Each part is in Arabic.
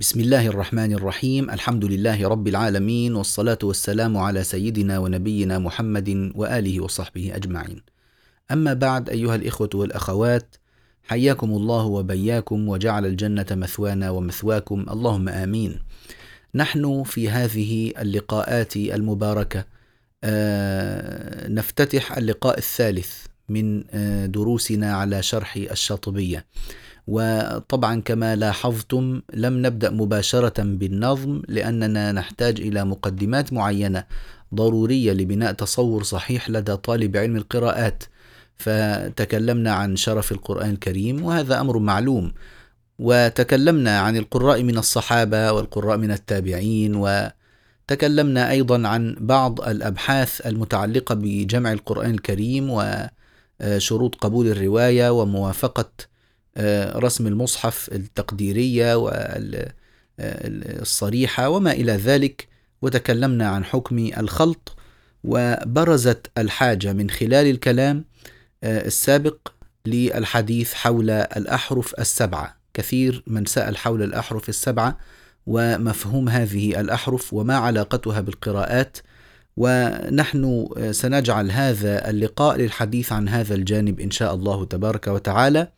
بسم الله الرحمن الرحيم الحمد لله رب العالمين والصلاة والسلام على سيدنا ونبينا محمد وآله وصحبه أجمعين أما بعد أيها الإخوة والأخوات حياكم الله وبياكم وجعل الجنة مثوانا ومثواكم اللهم آمين نحن في هذه اللقاءات المباركة آه، نفتتح اللقاء الثالث من آه، دروسنا على شرح الشاطبية وطبعا كما لاحظتم لم نبدأ مباشرة بالنظم لأننا نحتاج إلى مقدمات معينة ضرورية لبناء تصور صحيح لدى طالب علم القراءات. فتكلمنا عن شرف القرآن الكريم وهذا أمر معلوم. وتكلمنا عن القراء من الصحابة والقراء من التابعين وتكلمنا أيضا عن بعض الأبحاث المتعلقة بجمع القرآن الكريم وشروط قبول الرواية وموافقة آه، رسم المصحف التقديرية والصريحة وما إلى ذلك. وتكلمنا عن حكم الخلط وبرزت الحاجة من خلال الكلام آه، السابق للحديث حول الأحرف السبعة. كثير من سأل حول الأحرف السبعة ومفهوم هذه الأحرف وما علاقتها بالقراءات. ونحن آه، سنجعل هذا اللقاء للحديث عن هذا الجانب إن شاء الله تبارك وتعالى.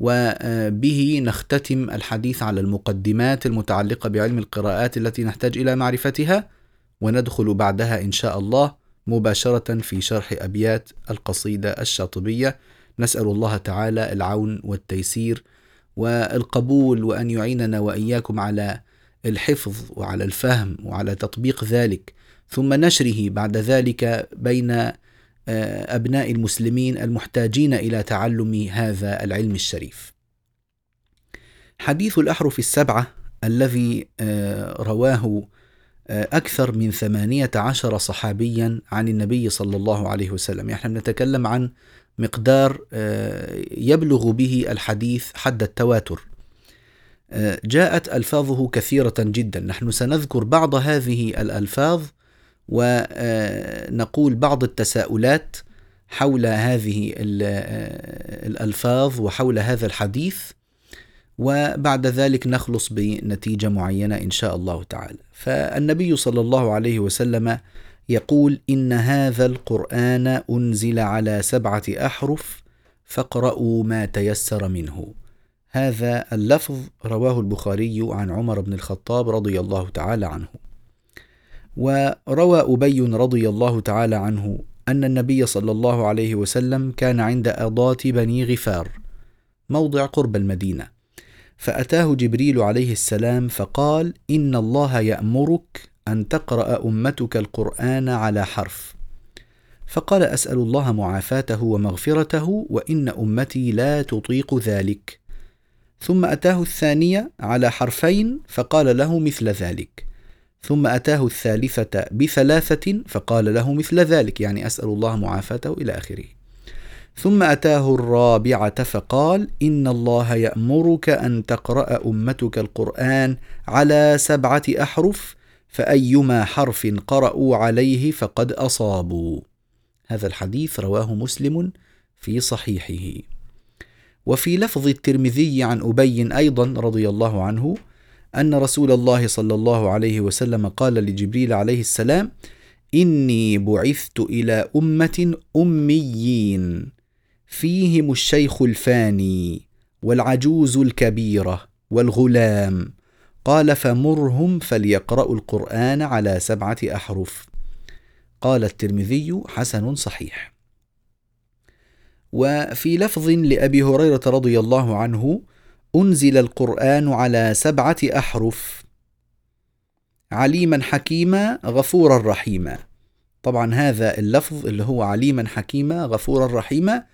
وبه نختتم الحديث على المقدمات المتعلقة بعلم القراءات التي نحتاج إلى معرفتها وندخل بعدها إن شاء الله مباشرة في شرح أبيات القصيدة الشاطبية. نسأل الله تعالى العون والتيسير والقبول وأن يعيننا وإياكم على الحفظ وعلى الفهم وعلى تطبيق ذلك. ثم نشره بعد ذلك بين أبناء المسلمين المحتاجين إلى تعلم هذا العلم الشريف. حديث الأحرف السبعة الذي آه، رواه آه، أكثر من ثمانية عشر صحابيا عن النبي صلى الله عليه وسلم. يعني نتكلم عن مقدار يبلغ به الحديث حد التواتر. جاءت ألفاظه كثيرة جدا. نحن سنذكر بعض هذه الألفاظ ونقول بعض التساؤلات حول هذه الألفاظ وحول هذا الحديث وبعد ذلك نخلص بنتيجة معينة إن شاء الله تعالى. فالنبي صلى الله عليه وسلم يقول إن هذا القرآن أنزل على سبعة أحرف فاقرأوا ما تيسر منه. هذا اللفظ رواه البخاري عن عمر بن الخطاب رضي الله تعالى عنه. وروى أبي رضي الله تعالى عنه أن النبي صلى الله عليه وسلم كان عند أضاة بني غفار موضع قرب المدينة. فأتاه جبريل عليه السلام فقال إن الله يأمرك أن تقرأ أمتك القرآن على حرف فقال أسأل الله معافاته ومغفرته وإن أمتي لا تطيق ذلك ثم أتاه الثانية على حرفين فقال له مثل ذلك. ثم أتاه الثالثة بثلاثة فقال له مثل ذلك يعني أسأل الله معافاته إلى آخره. ثم أتاه الرابعة فقال إن الله يأمرك أن تقرأ أمتك القرآن على سبعة أحرف فأيما حرف قرأوا عليه فقد أصابوا. هذا الحديث رواه مسلم في صحيحه. وفي لفظ الترمذي عن أبي أيضا رضي الله عنه أن رسول الله صلى الله عليه وسلم قال لجبريل عليه السلام: إني بعثت إلى أمة أميين فيهم الشيخ الفاني والعجوز الكبيرة والغلام. قال فمرهم فليقرأوا القرآن على سبعة أحرف. قال الترمذي حسن صحيح. وفي لفظ لأبي هريرة رضي الله عنه أنزل القرآن على سبعة أحرف. عليما حكيما غفورا رحيما. طبعا هذا اللفظ اللي هو عليما حكيما غفورا رحيما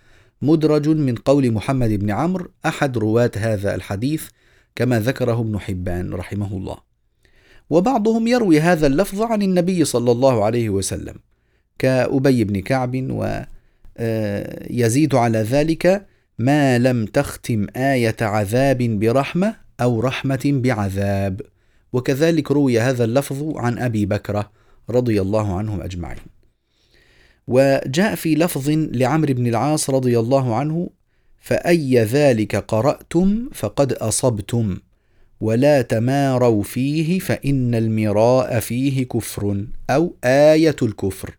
مدرج من قول محمد بن عمرو أحد رواة هذا الحديث كما ذكره ابن حبان رحمه الله. وبعضهم يروي هذا اللفظ عن النبي صلى الله عليه وسلم كأبي بن كعب ويزيد على ذلك ما لم تختم آية عذاب برحمة أو رحمة بعذاب. وكذلك روي هذا اللفظ عن أبي بكرة رضي الله عنهم أجمعين. وجاء في لفظ لعمرو بن العاص رضي الله عنه فأي ذلك قرأتم فقد أصبتم ولا تماروا فيه فإن المراء فيه كفر أو آية الكفر.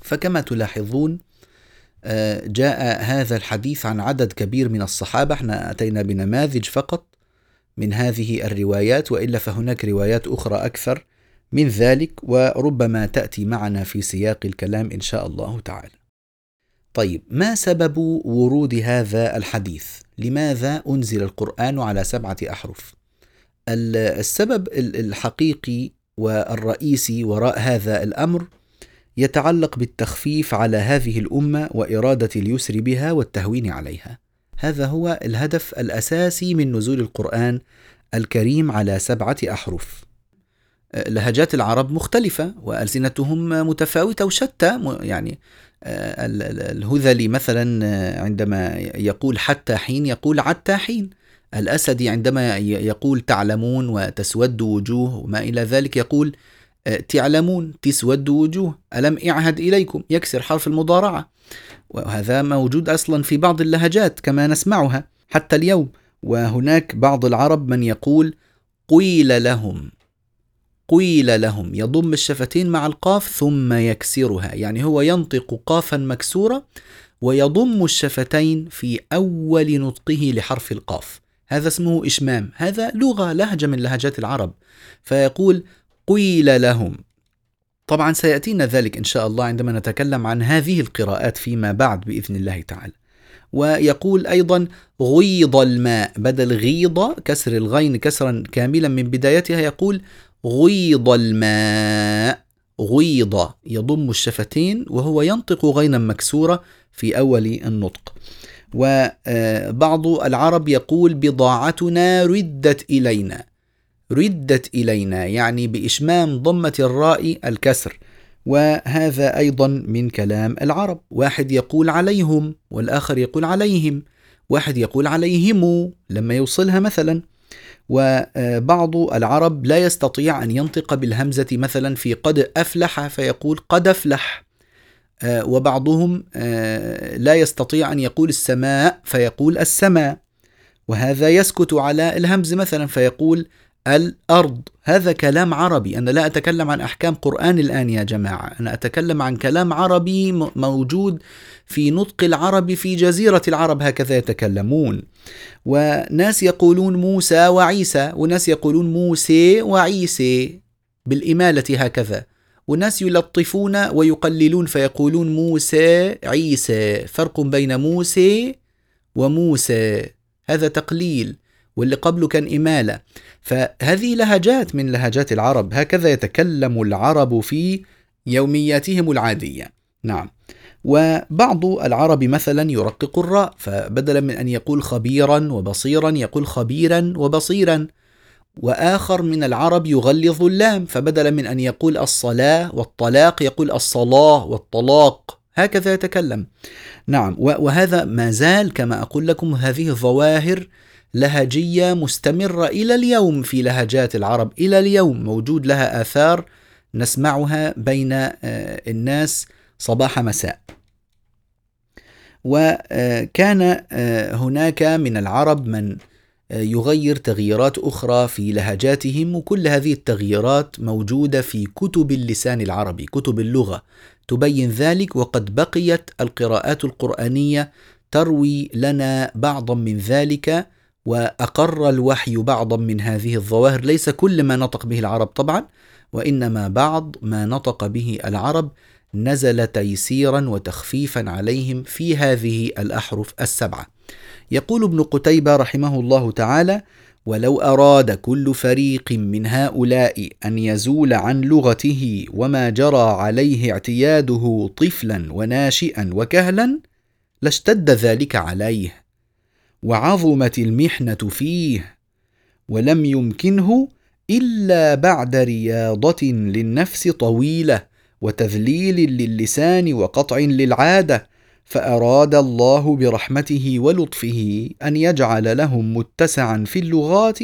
فكما تلاحظون جاء هذا الحديث عن عدد كبير من الصحابة. إحنا أتينا بنماذج فقط من هذه الروايات وإلا فهناك روايات أخرى أكثر من ذلك وربما تأتي معنا في سياق الكلام إن شاء الله تعالى. طيب ما سبب ورود هذا الحديث؟ لماذا أنزل القرآن على سبعة أحرف؟ السبب الحقيقي والرئيسي وراء هذا الأمر يتعلق بالتخفيف على هذه الأمة وإرادة اليسر بها والتهوين عليها. هذا هو الهدف الأساسي من نزول القرآن الكريم على سبعة أحرف. لهجات العرب مختلفة وألسنتهم متفاوتة وشتى يعني الهذلي مثلا عندما يقول حتى حين يقول حتى حين. الأسدي عندما يقول تعلمون وتسود وجوه وما إلى ذلك يقول تعلمون تسود وجوه ألم أعهد إليكم؟ يكسر حرف المضارعة. وهذا موجود أصلا في بعض اللهجات كما نسمعها حتى اليوم. وهناك بعض العرب من يقول قيل لهم قيل لهم. يضم الشفتين مع القاف ثم يكسرها. يعني هو ينطق قافا مكسورة ويضم الشفتين في أول نطقه لحرف القاف. هذا اسمه إشمام. هذا لغة لهجة من لهجات العرب. فيقول قيل لهم. طبعا سيأتينا ذلك إن شاء الله عندما نتكلم عن هذه القراءات فيما بعد بإذن الله تعالى. ويقول أيضا غيض الماء بدل غيض كسر الغين كسرا كاملا من بدايتها يقول غيض الماء غيض يضم الشفتين وهو ينطق غينا مكسورة في أول النطق. وبعض العرب يقول بضاعتنا ردت إلينا. ردت إلينا يعني بإشمام ضمة الراء الكسر. وهذا أيضا من كلام العرب. واحد يقول عليهم والآخر يقول عليهم. واحد يقول عليهم لما يوصلها مثلا. وبعض العرب لا يستطيع أن ينطق بالهمزة مثلا في قد أفلح فيقول قد أفلح. وبعضهم لا يستطيع أن يقول السماء فيقول السماء. وهذا يسكت على الهمز مثلا فيقول الأرض. هذا كلام عربي. أنا لا أتكلم عن أحكام قرآن الآن يا جماعة. أنا أتكلم عن كلام عربي موجود في نطق العرب في جزيرة العرب هكذا يتكلمون. وناس يقولون موسى وعيسى وناس يقولون موسى وعيسى بالإمالة هكذا. وناس يلطفون ويقللون فيقولون موسى عيسى. فرق بين موسى وموسى. هذا تقليل. واللي قبله كان إمالة. فهذه لهجات من لهجات العرب. هكذا يتكلم العرب في يومياتهم العادية. نعم. وبعض العرب مثلا يرقق الراء. فبدلا من أن يقول خبيرا وبصيرا يقول خبيرا وبصيرا. وآخر من العرب يغلظ اللام. فبدلا من أن يقول الصلاة والطلاق يقول الصلاة والطلاق. هكذا يتكلم. نعم. وهذا ما زال كما أقول لكم هذه ظواهر لهجية مستمرة إلى اليوم في لهجات العرب. إلى اليوم موجود لها آثار نسمعها بين آه، الناس صباح مساء. وكان آه، هناك من العرب من آه، يغير تغييرات أخرى في لهجاتهم وكل هذه التغييرات موجودة في كتب اللسان العربي كتب اللغة. تبين ذلك وقد بقيت القراءات القرآنية تروي لنا بعضا من ذلك وأقر الوحي بعضا من هذه الظواهر ليس كل ما نطق به العرب طبعا وإنما بعض ما نطق به العرب نزل تيسيرا وتخفيفا عليهم في هذه الأحرف السبعة. يقول ابن قتيبة رحمه الله تعالى ولو أراد كل فريق من هؤلاء أن يزول عن لغته وما جرى عليه اعتياده طفلا وناشئا وكهلا لاشتد ذلك عليه وعظمت المحنة فيه ولم يمكنه إلا بعد رياضة للنفس طويلة وتذليل للسان وقطع للعادة فأراد الله برحمته ولطفه أن يجعل لهم متسعا في اللغات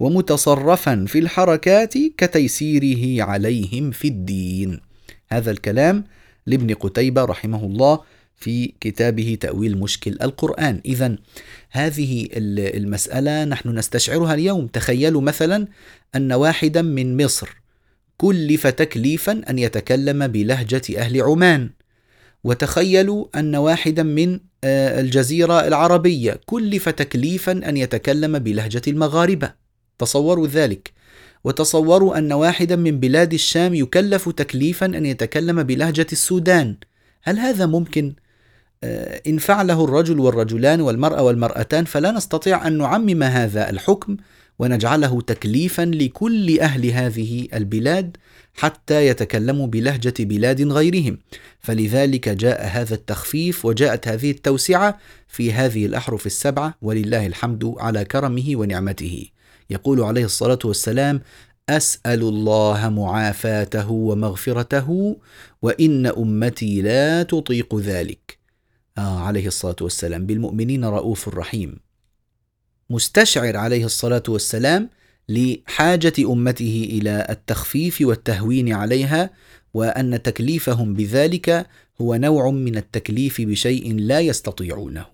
ومتصرفا في الحركات كتيسيره عليهم في الدين. هذا الكلام لابن قتيبة رحمه الله في كتابه تأويل مشكل القرآن. إذا هذه المسألة نحن نستشعرها اليوم. تخيلوا مثلا أن واحدا من مصر كلف تكليفا أن يتكلم بلهجة أهل عمان. وتخيلوا أن واحدا من آه، الجزيرة العربية كلف تكليفا أن يتكلم بلهجة المغاربة. تصوروا ذلك. وتصوروا أن واحدا من بلاد الشام يكلف تكليفا أن يتكلم بلهجة السودان. هل هذا ممكن؟ إن فعله الرجل والرجلان والمرأة والمرأتان فلا نستطيع أن نعمم هذا الحكم ونجعله تكليفا لكل أهل هذه البلاد حتى يتكلموا بلهجة بلاد غيرهم. فلذلك جاء هذا التخفيف وجاءت هذه التوسعة في هذه الأحرف السبعة ولله الحمد على كرمه ونعمته. يقول عليه الصلاة والسلام أسأل الله معافاته ومغفرته وإن أمتي لا تطيق ذلك. عليه الصلاة والسلام بالمؤمنين رؤوف رحيم مستشعر عليه الصلاة والسلام لحاجة أمته إلى التخفيف والتهوين عليها وأن تكليفهم بذلك هو نوع من التكليف بشيء لا يستطيعونه.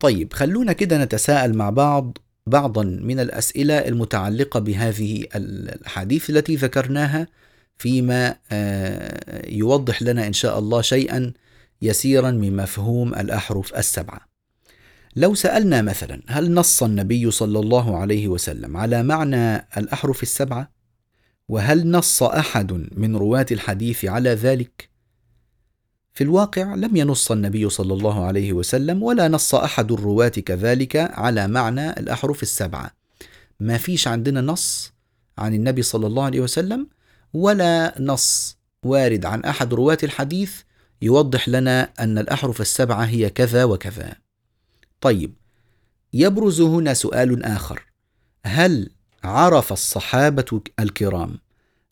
طيب خلونا كده نتساءل مع بعض بعضا من الأسئلة المتعلقة بهذه الأحاديث التي ذكرناها فيما آه، يوضح لنا إن شاء الله شيئا يسيرا من مفهوم الأحرف السبعة. لو سألنا مثلا هل نص النبي صلى الله عليه وسلم على معنى الأحرف السبعة؟ وهل نص أحد من رواة الحديث على ذلك؟ في الواقع لم ينص النبي صلى الله عليه وسلم ولا نص أحد الرواة كذلك على معنى الأحرف السبعة. ما فيش عندنا نص عن النبي صلى الله عليه وسلم ولا نص وارد عن أحد رواة الحديث يوضح لنا أن الأحرف السبعة هي كذا وكذا. طيب يبرز هنا سؤال آخر هل عرف الصحابة الكرام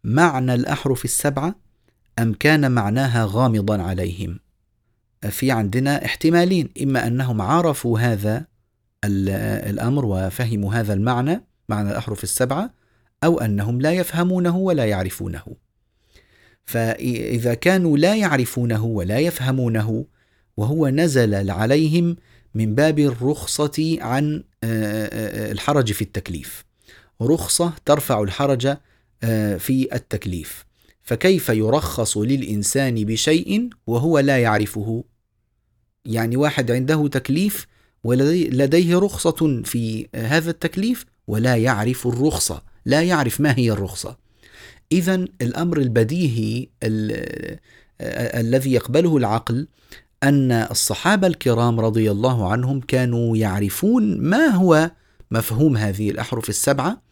معنى الأحرف السبعة أم كان معناها غامضا عليهم؟ في عندنا احتمالين إما أنهم عرفوا هذا الأمر وفهموا هذا المعنى معنى الأحرف السبعة أو أنهم لا يفهمونه ولا يعرفونه فإذا كانوا لا يعرفونه ولا يفهمونه وهو نزل عليهم من باب الرخصة عن آه، آه، الحرج في التكليف. رخصة ترفع الحرج آه، في التكليف. فكيف يرخص للإنسان بشيء وهو لا يعرفه؟ يعني واحد عنده تكليف ولديه رخصة في هذا التكليف ولا يعرف الرخصة لا يعرف ما هي الرخصة. إذا الأمر البديهي الذي يقبله العقل أن الصحابة الكرام رضي الله عنهم كانوا يعرفون ما هو مفهوم هذه الأحرف السبعة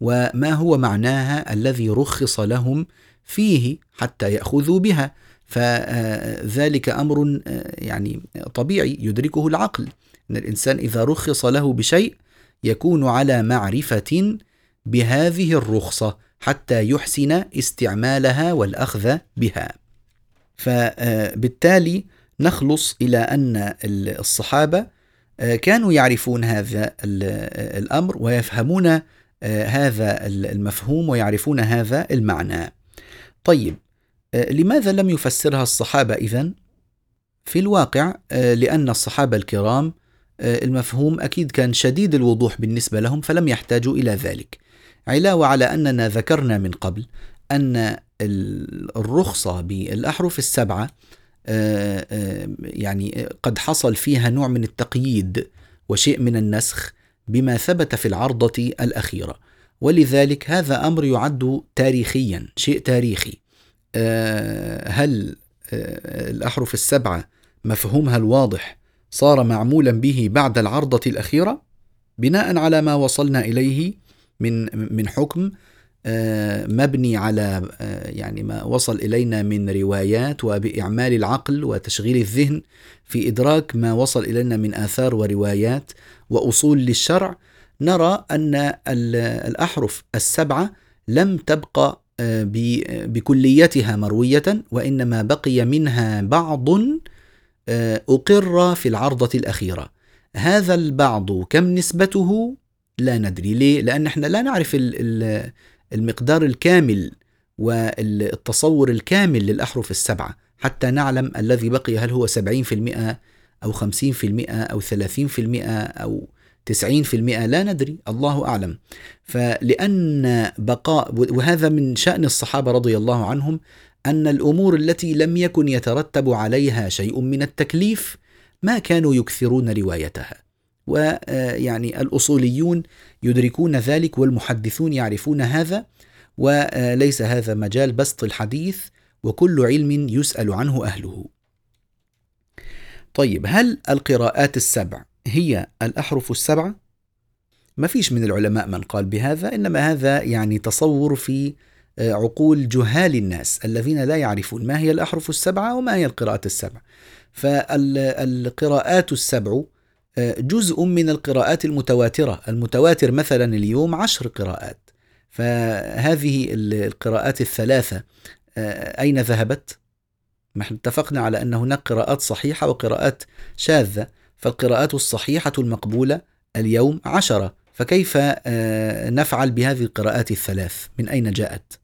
وما هو معناها الذي رخص لهم فيه حتى يأخذوا بها. فذلك أمر يعني طبيعي يدركه العقل إن الإنسان إذا رخص له بشيء يكون على معرفة بهذه الرخصة. حتى يحسن استعمالها والأخذ بها فبالتالي نخلص إلى أن الصحابة آه، كانوا يعرفون هذا الأمر ويفهمون آه، هذا المفهوم ويعرفون هذا المعنى. طيب آه، لماذا لم يفسرها الصحابة اذا؟ في الواقع لأن الصحابة الكرام المفهوم أكيد كان شديد الوضوح بالنسبة لهم فلم يحتاجوا إلى ذلك. علاوه على أننا ذكرنا من قبل أن الرخصة بالأحرف السبعة آه، آه، يعني قد حصل فيها نوع من التقييد وشيء من النسخ بما ثبت في العرضة الأخيرة. ولذلك هذا أمر يعد تاريخيا شيء تاريخي. آه، هل الأحرف السبعة مفهومها الواضح صار معمولا به بعد العرضة الأخيرة؟ بناء على ما وصلنا إليه من من حكم آه، مبني على آه، يعني ما وصل إلينا من روايات وبإعمال العقل وتشغيل الذهن في إدراك ما وصل إلينا من آثار وروايات وأصول للشرع نرى أن الأحرف السبعة لم تبقى آه، بكليتها مروية وإنما بقي منها بعض أقر في العرضة الأخيرة. هذا البعض كم نسبته؟ لا ندري. ليه؟ لأن إحنا لا نعرف المقدار الكامل والتصور الكامل للأحرف السبعة. حتى نعلم الذي بقي هل هو 70% أو 50% أو 30% أو 90% لا ندري. الله أعلم. فلأن بقاء وهذا من شأن الصحابة رضي الله عنهم أن الأمور التي لم يكن يترتب عليها شيء من التكليف ما كانوا يكثرون روايتها. ويعني الأصوليون يدركون ذلك والمحدثون يعرفون هذا وليس هذا مجال بسط الحديث وكل علم يسأل عنه أهله طيب هل القراءات السبع هي الأحرف السبعة؟ ما فيش من العلماء من قال بهذا إنما هذا يعني تصور في آه، عقول جهال الناس الذين لا يعرفون ما هي الأحرف السبعة وما هي القراءات السبع فالقراءات السبع آه، جزء من القراءات المتواترة. المتواتر مثلا اليوم عشر قراءات. فهذه القراءات الثلاثة آه، أين ذهبت؟ إحنا اتفقنا على أن هناك قراءات صحيحة وقراءات شاذة. فالقراءات الصحيحة المقبولة اليوم عشرة. فكيف آه، نفعل بهذه القراءات الثلاث؟ من أين جاءت؟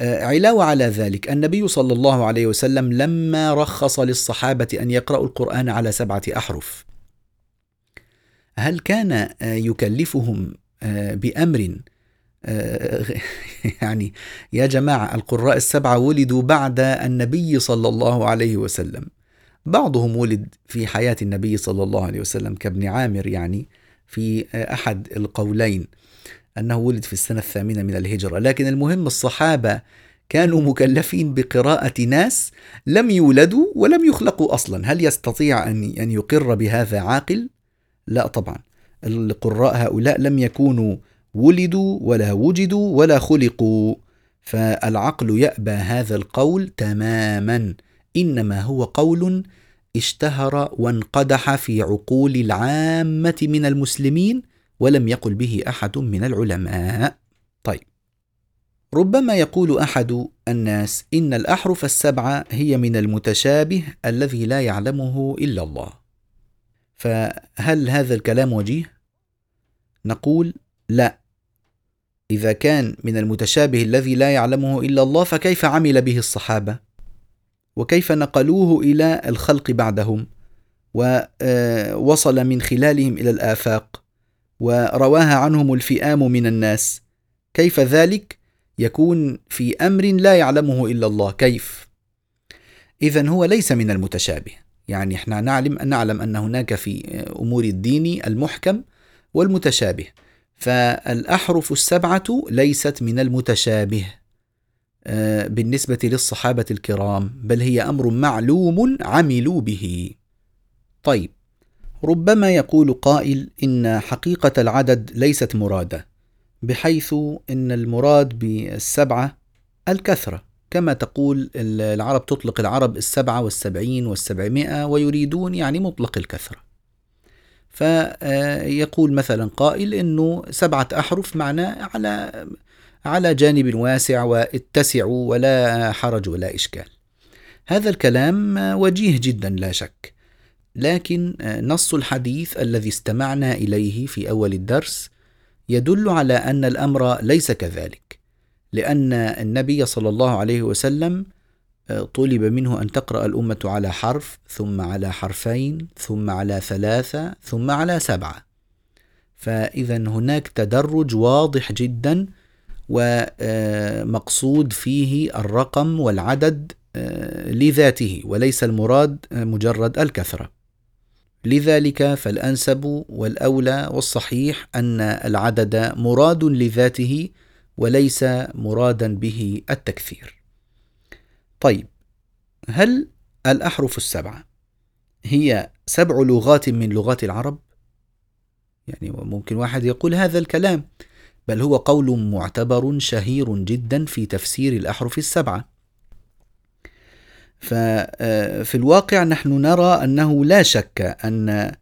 آه، علاوة على ذلك النبي صلى الله عليه وسلم لما رخص للصحابة أن يقرأوا القرآن على سبعة أحرف. هل كان آه، يكلفهم بأمر يعني يا جماعة القراء السبعة ولدوا بعد النبي صلى الله عليه وسلم. بعضهم ولد في حياة النبي صلى الله عليه وسلم كابن عامر يعني في أحد القولين أنه ولد في السنة الثامنة من الهجرة. لكن المهم الصحابة كانوا مكلفين بقراءة ناس لم يولدوا ولم يخلقوا أصلا. هل يستطيع أن يقر بهذا عاقل؟ لا طبعا. القراء هؤلاء لم يكونوا ولدوا ولا وجدوا ولا خلقوا. فالعقل يأبى هذا القول تماما. إنما هو قول اشتهر وانقدح في عقول العامة من المسلمين ولم يقل به أحد من العلماء. طيب. ربما يقول أحد الناس إن الأحرف السبعة هي من المتشابه الذي لا يعلمه إلا الله. فهل هذا الكلام وجيه؟ نقول لا. إذا كان من المتشابه الذي لا يعلمه إلا الله فكيف عمل به الصحابة؟ وكيف نقلوه إلى الخلق بعدهم؟ ووصل من خلالهم إلى الآفاق؟ ورواها عنهم الفئام من الناس؟ كيف ذلك؟ يكون في أمر لا يعلمه إلا الله. كيف؟ اذا هو ليس من المتشابه. يعني إحنا نعلم ان نعلم أن هناك في أمور الدين المحكم والمتشابه فالأحرف السبعة ليست من المتشابه آه، بالنسبة للصحابة الكرام بل هي أمر معلوم عملوا به. طيب ربما يقول قائل إن حقيقة العدد ليست مرادة بحيث إن المراد بالسبعة الكثرة كما تقول العرب تطلق العرب السبعة والسبعين والسبعمائة ويريدون يعني مطلق الكثرة. فيقول مثلا قائل إنه سبعة أحرف معناه على على جانب واسع واتسعوا ولا حرج ولا إشكال. هذا الكلام وجيه جدا لا شك. لكن نص الحديث الذي استمعنا إليه في أول الدرس يدل على أن الأمر ليس كذلك. لأن النبي صلى الله عليه وسلم طلب منه أن تقرأ الأمة على حرف ثم على حرفين ثم على ثلاثة ثم على سبعة. فإذا هناك تدرج واضح جدا ومقصود فيه الرقم والعدد آه، لذاته وليس المراد مجرد الكثرة. لذلك فالأنسب والأولى والصحيح أن العدد مراد لذاته وليس مرادا به التكثير طيب هل الأحرف السبعة هي سبع لغات من لغات العرب؟ يعني ممكن واحد يقول هذا الكلام بل هو قول معتبر شهير جدا في تفسير الأحرف السبعة. ففي الواقع نحن نرى أنه لا شك أن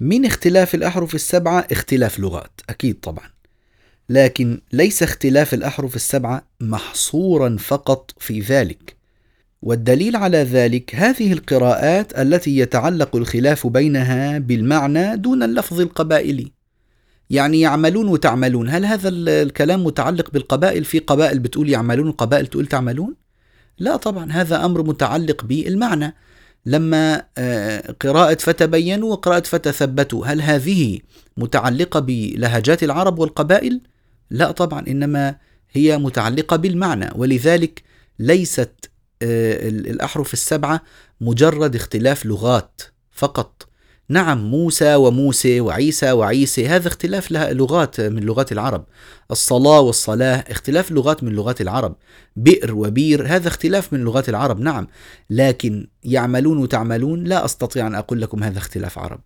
من اختلاف الأحرف السبعة اختلاف لغات أكيد طبعا. لكن ليس اختلاف الأحرف السبعة محصورا فقط في ذلك. والدليل على ذلك هذه القراءات التي يتعلق الخلاف بينها بالمعنى دون اللفظ القبائلي. يعني يعملون وتعملون. هل هذا الكلام متعلق بالقبائل؟ في قبائل بتقول يعملون وقبائل تقول تعملون؟ لا طبعا هذا أمر متعلق بالمعنى. لما آه، قراءة فتبينوا وقراءة فتثبتوا هل هذه متعلقة بلهجات العرب والقبائل؟ لا طبعا إنما هي متعلقة بالمعنى ولذلك ليست آه، الأحرف السبعة مجرد اختلاف لغات فقط. نعم موسى وموسى وعيسى وعيسى هذا اختلاف لغات من لغات العرب. الصلاة والصلاة اختلاف لغات من لغات العرب. بئر وبير هذا اختلاف من لغات العرب نعم. لكن يعملون وتعملون لا أستطيع أن أقول لكم هذا اختلاف عرب.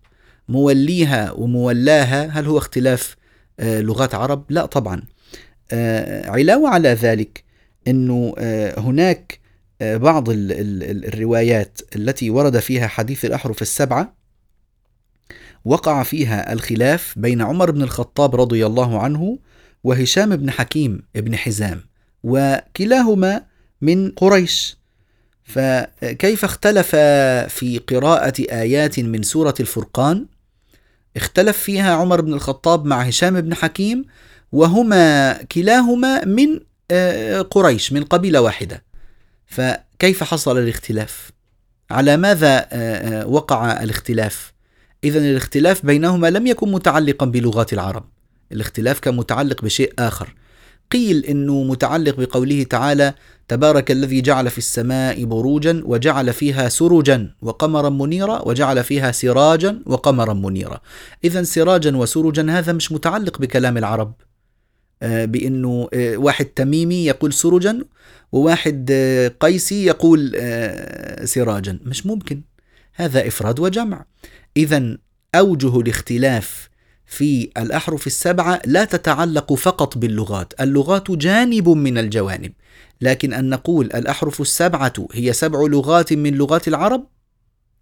موليها ومولاها هل هو اختلاف لغات عرب؟ لا طبعا. آه، علاوة على ذلك أنه آه، هناك بعض الروايات التي ورد فيها حديث الأحرف السبعة وقع فيها الخلاف بين عمر بن الخطاب رضي الله عنه وهشام بن حكيم بن حزام وكلاهما من قريش. فكيف اختلف في قراءة آيات من سورة الفرقان؟ اختلف فيها عمر بن الخطاب مع هشام بن حكيم وهما كلاهما من آه، قريش من قبيلة واحدة. فكيف حصل الاختلاف؟ على ماذا آه، آه، وقع الاختلاف؟ إذا الاختلاف بينهما لم يكن متعلقا بلغات العرب. الاختلاف كان متعلق بشيء آخر. قيل إنه متعلق بقوله تعالى تبارك الذي جعل في السماء بروجا وجعل فيها سرجا وقمرا منيرا وجعل فيها سراجا وقمرا منيرا. اذا سراجا وسرجا هذا مش متعلق بكلام العرب. آه، بإنه آه، واحد تميمي يقول سرجا وواحد آه، قيسي يقول سراجا. مش ممكن. هذا إفراد وجمع. اذا أوجه الاختلاف في الأحرف السبعة لا تتعلق فقط باللغات، اللغات جانب من الجوانب، لكن أن نقول الأحرف السبعة هي سبع لغات من لغات العرب؟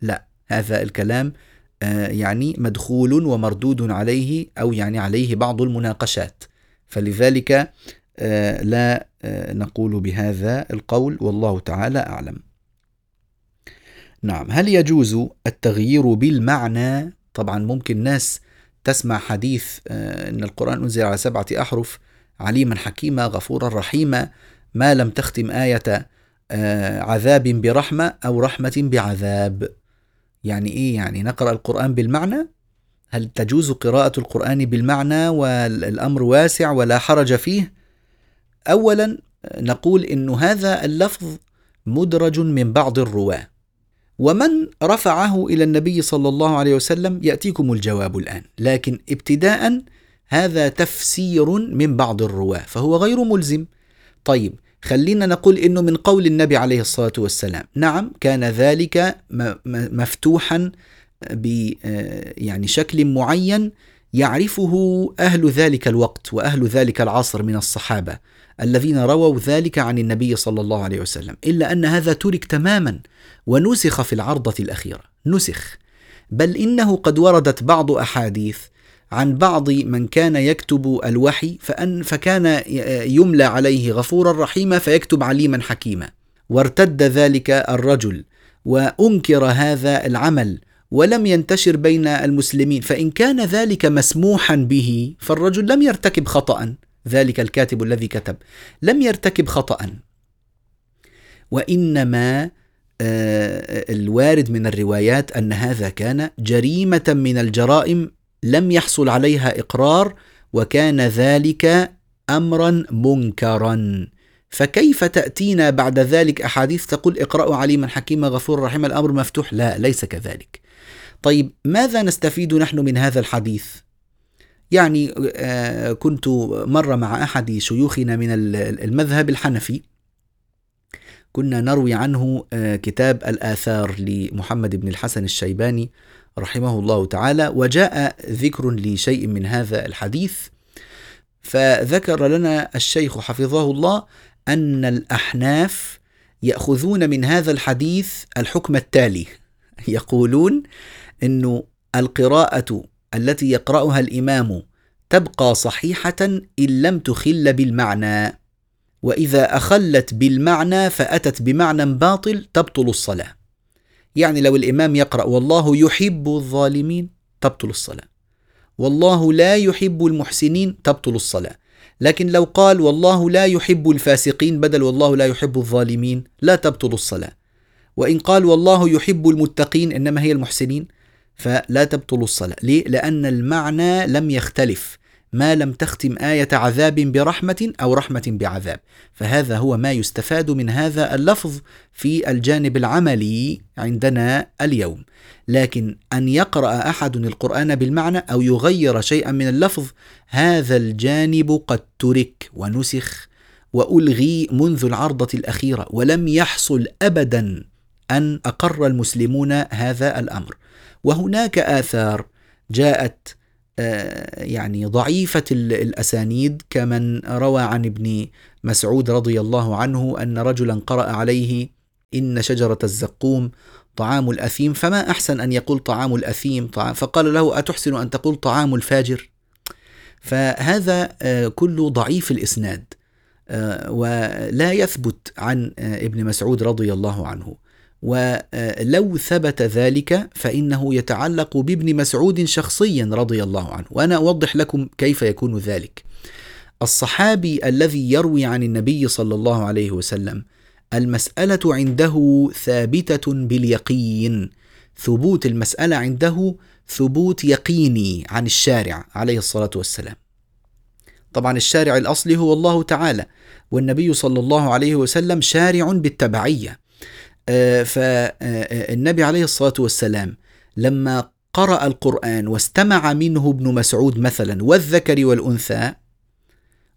لا، هذا الكلام آه، يعني مدخول ومردود عليه أو يعني عليه بعض المناقشات، فلذلك آه، لا آه، نقول بهذا القول والله تعالى أعلم. نعم، هل يجوز التغيير بالمعنى؟ طبعا ممكن ناس تسمع حديث آه، أن القرآن أنزل على سبعة أحرف عليما حكيما غفورا رحيما ما لم تختم آية آه، عذاب برحمة أو رحمة بعذاب. يعني إيه؟ يعني نقرأ القرآن بالمعنى؟ هل تجوز قراءة القرآن بالمعنى والأمر واسع ولا حرج فيه؟ أولا نقول إن هذا اللفظ مدرج من بعض الرواة. ومن رفعه إلى النبي صلى الله عليه وسلم يأتيكم الجواب الآن، لكن ابتداء هذا تفسير من بعض الرواة فهو غير ملزم. طيب خلينا نقول إنه من قول النبي عليه الصلاة والسلام، نعم كان ذلك مفتوحا ب يعني شكل معين يعرفه أهل ذلك الوقت وأهل ذلك العصر من الصحابة. الذين رووا ذلك عن النبي صلى الله عليه وسلم، إلا أن هذا ترك تماما ونسخ في العرضة الأخيرة نسخ. بل إنه قد وردت بعض أحاديث عن بعض من كان يكتب الوحي فأن فكان يملى عليه غفورا رحيما فيكتب عليما حكيما. وارتد ذلك الرجل وأنكر هذا العمل ولم ينتشر بين المسلمين فإن كان ذلك مسموحا به فالرجل لم يرتكب خطأ ذلك الكاتب الذي كتب. لم يرتكب خطأ. وإنما آه، الوارد من الروايات أن هذا كان جريمة من الجرائم لم يحصل عليها إقرار وكان ذلك امرا منكرا. فكيف تأتينا بعد ذلك أحاديث تقول اقرأوا عليما حكيما غفور رحيم الأمر مفتوح؟ لا ليس كذلك. طيب ماذا نستفيد نحن من هذا الحديث؟ يعني آه، كنت مره مع أحد شيوخنا من المذهب الحنفي. كنا نروي عنه آه، كتاب الآثار لمحمد بن الحسن الشيباني رحمه الله تعالى وجاء ذكر لشيء من هذا الحديث. فذكر لنا الشيخ حفظه الله أن الأحناف يأخذون من هذا الحديث الحكم التالي. يقولون أن القراءة التي يقرأها الإمام تبقى صحيحة إن لم تخل بالمعنى وإذا أخلت بالمعنى فأتت بمعنى باطل تبطل الصلاة. يعني لو الإمام يقرأ والله يحب الظالمين تبطل الصلاة والله لا يحب المحسنين تبطل الصلاة. لكن لو قال والله لا يحب الفاسقين بدل والله لا يحب الظالمين لا تبطل الصلاة. وإن قال والله يحب المتقين إنما هي المحسنين فلا تبطل الصلاة. ليه؟ لأن المعنى لم يختلف. ما لم تختم آية عذاب برحمة أو رحمة بعذاب. فهذا هو ما يستفاد من هذا اللفظ في الجانب العملي عندنا اليوم. لكن أن يقرأ أحد القرآن بالمعنى أو يغير شيئا من اللفظ هذا الجانب قد ترك ونسخ وألغي منذ العرضة الأخيرة. ولم يحصل أبدا أن أقر المسلمون هذا الأمر. وهناك آثار جاءت آه، يعني ضعيفة الأسانيد كمن روى عن ابن مسعود رضي الله عنه أن رجلا قرأ عليه إن شجرة الزقوم طعام الأثيم فما أحسن أن يقول طعام الأثيم؟ فقال له أتحسن أن تقول طعام الفاجر؟ فهذا آه، كله ضعيف الإسناد آه، ولا يثبت عن ابن مسعود رضي الله عنه. ولو ثبت ذلك فإنه يتعلق بابن مسعود شخصيا رضي الله عنه. وأنا أوضح لكم كيف يكون ذلك. الصحابي الذي يروي عن النبي صلى الله عليه وسلم المسألة عنده ثابتة باليقين. ثبوت المسألة عنده ثبوت يقيني عن الشارع عليه الصلاة والسلام. طبعا الشارع الأصلي هو الله تعالى والنبي صلى الله عليه وسلم شارع بالتبعية. فالنبي عليه الصلاة والسلام لما قرأ القرآن واستمع منه ابن مسعود مثلا والذكر والأنثى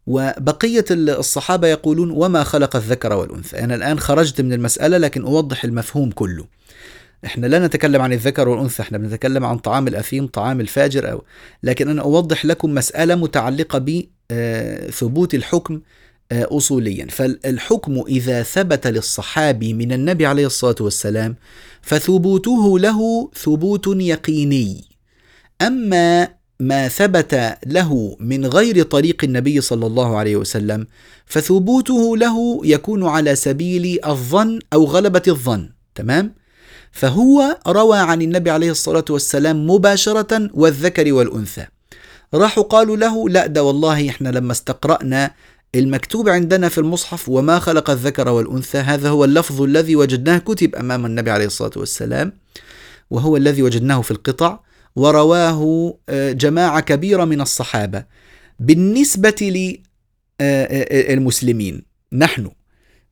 وبقية الصحابة يقولون وما خلق الذكر والأنثى. أنا الآن خرجت من المسألة لكن أوضح المفهوم كله. إحنا لا نتكلم عن الذكر والأنثى إحنا بنتكلم عن طعام الأثيم طعام الفاجر أو لكن أنا أوضح لكم مسألة متعلقة بثبوت آه، الحكم آه، اصوليا. فالحكم إذا ثبت للصحابي من النبي عليه الصلاة والسلام فثبوته له ثبوت يقيني. أما ما ثبت له من غير طريق النبي صلى الله عليه وسلم فثبوته له يكون على سبيل الظن أو غلبة الظن. تمام؟ فهو روى عن النبي عليه الصلاة والسلام مباشرة والذكر والأنثى. راحوا قالوا له لا ده والله إحنا لما استقرأنا المكتوب عندنا في المصحف وما خلق الذكر والأنثى هذا هو اللفظ الذي وجدناه كتب أمام النبي عليه الصلاة والسلام وهو الذي وجدناه في القطع ورواه آه، جماعة كبيرة من الصحابة. بالنسبة للمسلمين آه، آه، نحن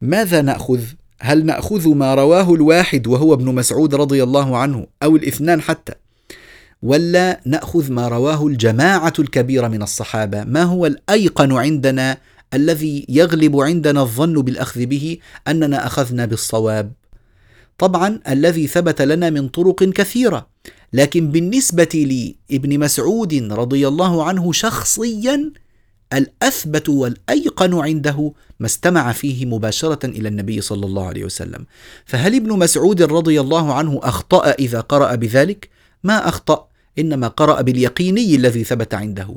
ماذا نأخذ؟ هل نأخذ ما رواه الواحد وهو ابن مسعود رضي الله عنه أو الاثنان حتى؟ ولا نأخذ ما رواه الجماعة الكبيرة من الصحابة؟ ما هو الأيقن عندنا الذي يغلب عندنا الظن بالأخذ به أننا أخذنا بالصواب. طبعا الذي ثبت لنا من طرق كثيرة لكن بالنسبة لابن مسعود رضي الله عنه شخصيا الأثبت والأيقن عنده ما استمع فيه مباشرة إلى النبي صلى الله عليه وسلم. فهل ابن مسعود رضي الله عنه أخطأ إذا قرأ بذلك؟ ما أخطأ. إنما قرأ باليقيني الذي ثبت عنده.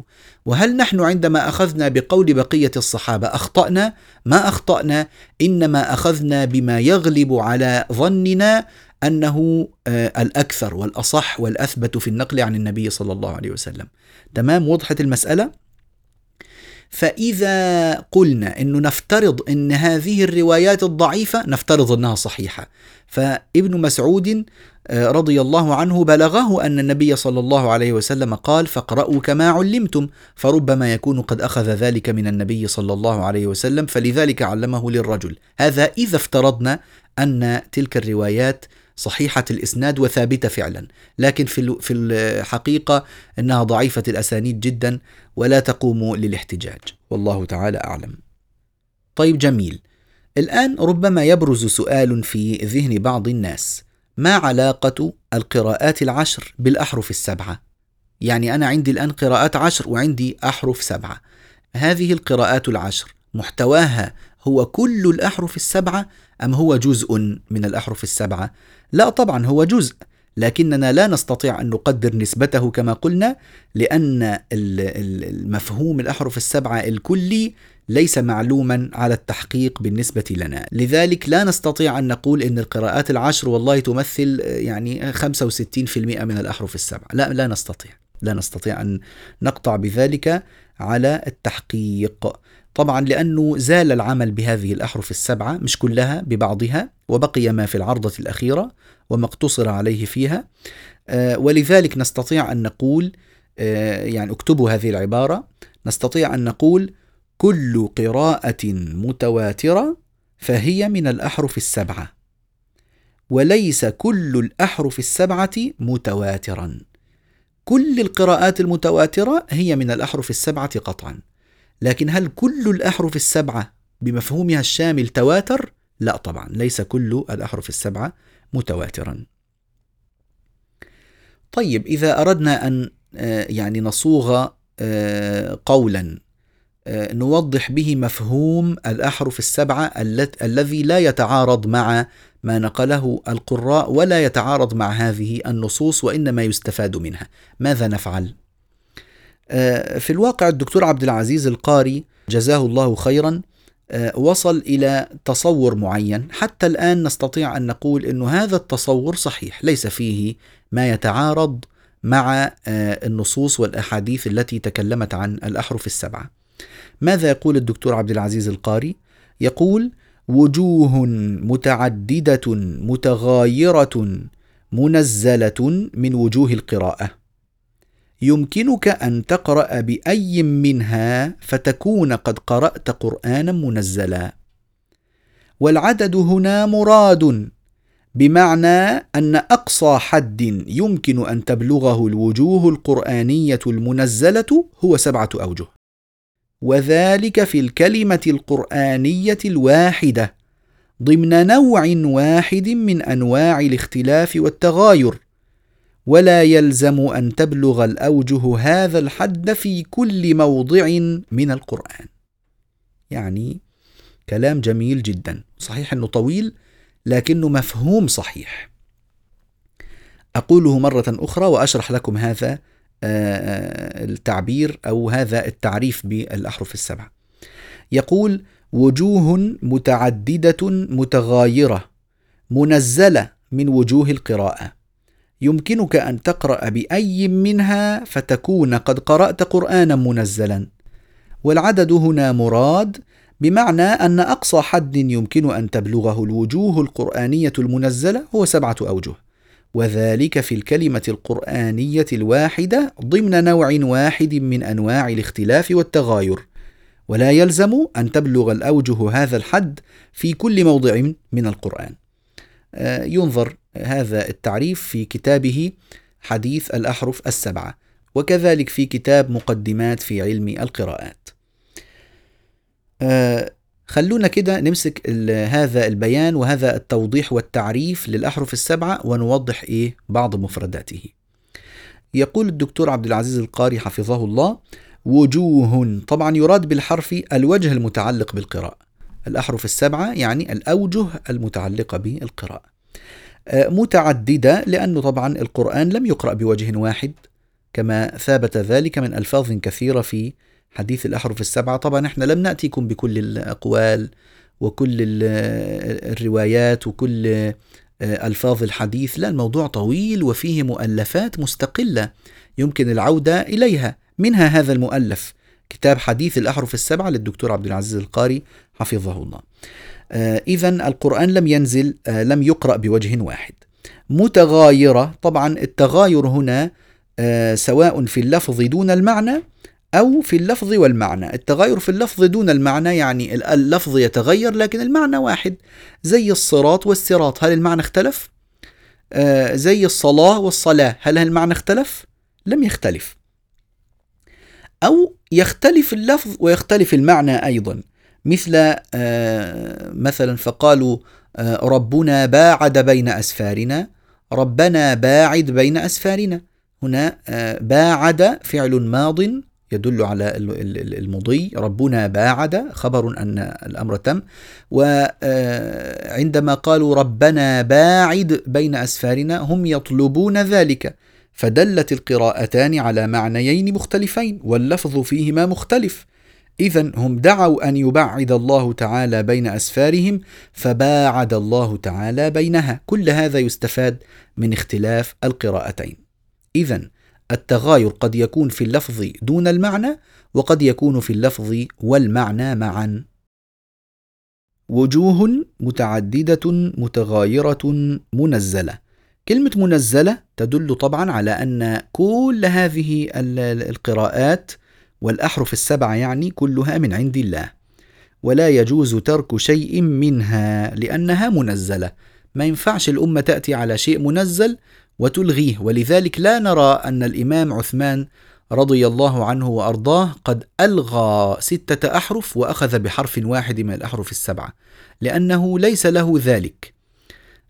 وهل نحن عندما أخذنا بقول بقية الصحابة أخطأنا؟ ما أخطأنا؟ إنما أخذنا بما يغلب على ظننا أنه آه، الأكثر والأصح والأثبت في النقل عن النبي صلى الله عليه وسلم. تمام؟ وضحت المسألة؟ فإذا قلنا أنه نفترض أن هذه الروايات الضعيفة نفترض أنها صحيحة. فابن مسعود رضي الله عنه بلغه أن النبي صلى الله عليه وسلم قال فاقرأوا كما علمتم. فربما يكون قد أخذ ذلك من النبي صلى الله عليه وسلم فلذلك علمه للرجل. هذا إذا افترضنا أن تلك الروايات صحيحة الإسناد وثابتة فعلا. لكن في في الحقيقة أنها ضعيفة الأسانيد جدا ولا تقوم للاحتجاج. والله تعالى أعلم. طيب جميل. الآن ربما يبرز سؤال في ذهن بعض الناس. ما علاقة القراءات العشر بالأحرف السبعة؟ يعني أنا عندي الآن قراءات عشر وعندي أحرف سبعة هذه القراءات العشر محتواها هو كل الأحرف السبعة أم هو جزء من الأحرف السبعة؟ لا طبعا هو جزء لكننا لا نستطيع أن نقدر نسبته كما قلنا لأن المفهوم الأحرف السبعة الكلي ليس معلوما على التحقيق بالنسبة لنا. لذلك لا نستطيع أن نقول أن القراءات العشر والله تمثل يعني 65% من الأحرف السبعة. لا لا نستطيع. لا نستطيع أن نقطع بذلك على التحقيق. طبعا لأنه زال العمل بهذه الأحرف السبعة مش كلها ببعضها وبقي ما في العرضة الأخيرة وما اقتصر عليه فيها. آه، ولذلك نستطيع أن نقول آه، يعني اكتبوا هذه العبارة. نستطيع أن نقول كل قراءة متواترة فهي من الأحرف السبعة وليس كل الأحرف السبعة متواترا كل القراءات المتواترة هي من الأحرف السبعة قطعا لكن هل كل الأحرف السبعة بمفهومها الشامل تواتر؟ لا طبعا ليس كل الأحرف السبعة متواترا طيب إذا أردنا أن آه، يعني نصوغ آه، قولا نوضح به مفهوم الأحرف السبعة الذي لا يتعارض مع ما نقله القراء ولا يتعارض مع هذه النصوص وإنما يستفاد منها ماذا نفعل؟ في الواقع الدكتور عبد العزيز القاري جزاه الله خيرا وصل إلى تصور معين حتى الآن نستطيع أن نقول إنه هذا التصور صحيح ليس فيه ما يتعارض مع آه، النصوص والأحاديث التي تكلمت عن الأحرف السبعة. ماذا يقول الدكتور عبد العزيز القاري؟ يقول: وجوه متعددة متغايرة منزلة من وجوه القراءة. يمكنك أن تقرأ بأي منها فتكون قد قرأت قرآنا منزلا. والعدد هنا مراد بمعنى أن أقصى حد يمكن أن تبلغه الوجوه القرآنية المنزلة هو سبعة أوجه وذلك في الكلمة القرآنية الواحدة ضمن نوع واحد من أنواع الاختلاف والتغاير ولا يلزم أن تبلغ الأوجه هذا الحد في كل موضع من القرآن. يعني كلام جميل جدا صحيح إنه طويل لكنه مفهوم صحيح. أقوله مرة أخرى وأشرح لكم هذا التعبير أو هذا التعريف بالأحرف السبعة. يقول وجوه متعددة متغايرة منزلة من وجوه القراءة. يمكنك أن تقرأ بأي منها فتكون قد قرأت قرآنا منزلا. والعدد هنا مراد بمعنى أن أقصى حد يمكن أن تبلغه الوجوه القرآنية المنزلة هو سبعة أوجه، وذلك في الكلمة القرآنية الواحدة ضمن نوع واحد من أنواع الاختلاف والتغاير، ولا يلزم أن تبلغ الأوجه هذا الحد في كل موضع من القرآن. آه، ينظر هذا التعريف في كتابه حديث الأحرف السبعة، وكذلك في كتاب مقدمات في علم القراءات. خلونا كده نمسك هذا البيان وهذا التوضيح والتعريف للأحرف السبعة ونوضح إيه بعض مفرداته. يقول الدكتور عبد العزيز القاري حفظه الله وجوه طبعا يراد بالحرف الوجه المتعلق بالقراءة. الأحرف السبعة يعني الأوجه المتعلقة بالقراءة. آه، متعددة لأنه طبعا القرآن لم يقرأ بوجه واحد كما ثابت ذلك من ألفاظ كثيرة في حديث الأحرف السبعة. طبعا إحنا لم نأتيكم بكل الأقوال وكل الروايات وكل آه، ألفاظ الحديث. لا الموضوع طويل وفيه مؤلفات مستقلة يمكن العودة إليها. منها هذا المؤلف كتاب حديث الأحرف السبعة للدكتور عبد العزيز القاري حفظه الله. آه، إذا القرآن لم ينزل آه، لم يقرأ بوجه واحد. متغايرة طبعا التغاير هنا سواء في اللفظ دون المعنى أو في اللفظ والمعنى. التغير في اللفظ دون المعنى يعني اللفظ يتغير لكن المعنى واحد. زي الصراط والصراط هل المعنى اختلف؟ آه زي الصلاة والصلاة هل المعنى اختلف؟ لم يختلف. أو يختلف اللفظ ويختلف المعنى أيضا. مثل آه مثلا فقالوا آه ربنا باعد بين أسفارنا. ربنا باعد بين أسفارنا. هنا آه باعد فعل ماض يدل على المضي. ربنا باعد. خبر أن الأمر تم. وعندما قالوا ربنا باعد بين أسفارنا هم يطلبون ذلك. فدلت القراءتان على معنيين مختلفين واللفظ فيهما مختلف. إذا هم دعوا أن يبعد الله تعالى بين أسفارهم فباعد الله تعالى بينها. كل هذا يستفاد من اختلاف القراءتين. إذا التغاير قد يكون في اللفظ دون المعنى وقد يكون في اللفظ والمعنى معا. وجوه متعددة متغايرة منزلة. كلمة منزلة تدل طبعا على أن كل هذه القراءات والأحرف السبعة يعني كلها من عند الله. ولا يجوز ترك شيء منها لأنها منزلة. ما ينفعش الأمة تأتي على شيء منزل وتلغيه. ولذلك لا نرى أن الإمام عثمان رضي الله عنه وأرضاه قد ألغى ستة أحرف وأخذ بحرف واحد من الأحرف السبعة لأنه ليس له ذلك.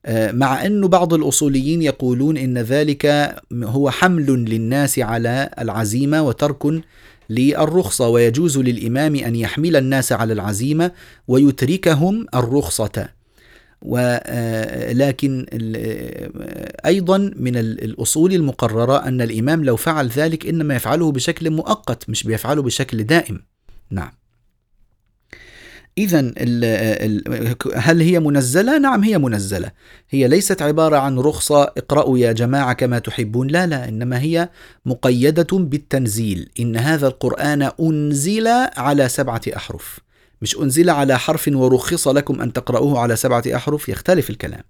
آه، مع أن بعض الأصوليين يقولون إن ذلك هو حمل للناس على العزيمة وترك للرخصة ويجوز للإمام أن يحمل الناس على العزيمة ويتركهم الرخصة. ولكن أيضا من الأصول المقررة أن الإمام لو فعل ذلك إنما يفعله بشكل مؤقت مش بيفعله بشكل دائم نعم إذا هل هي منزلة؟ نعم هي منزلة. هي ليست عبارة عن رخصة اقرأوا يا جماعة كما تحبون، لا لا، إنما هي مقيدة بالتنزيل، إن هذا القرآن أنزل على سبعة أحرف. مش أنزل على حرف ورخص لكم أن تقرأوه على سبعة أحرف؟ يختلف الكلام.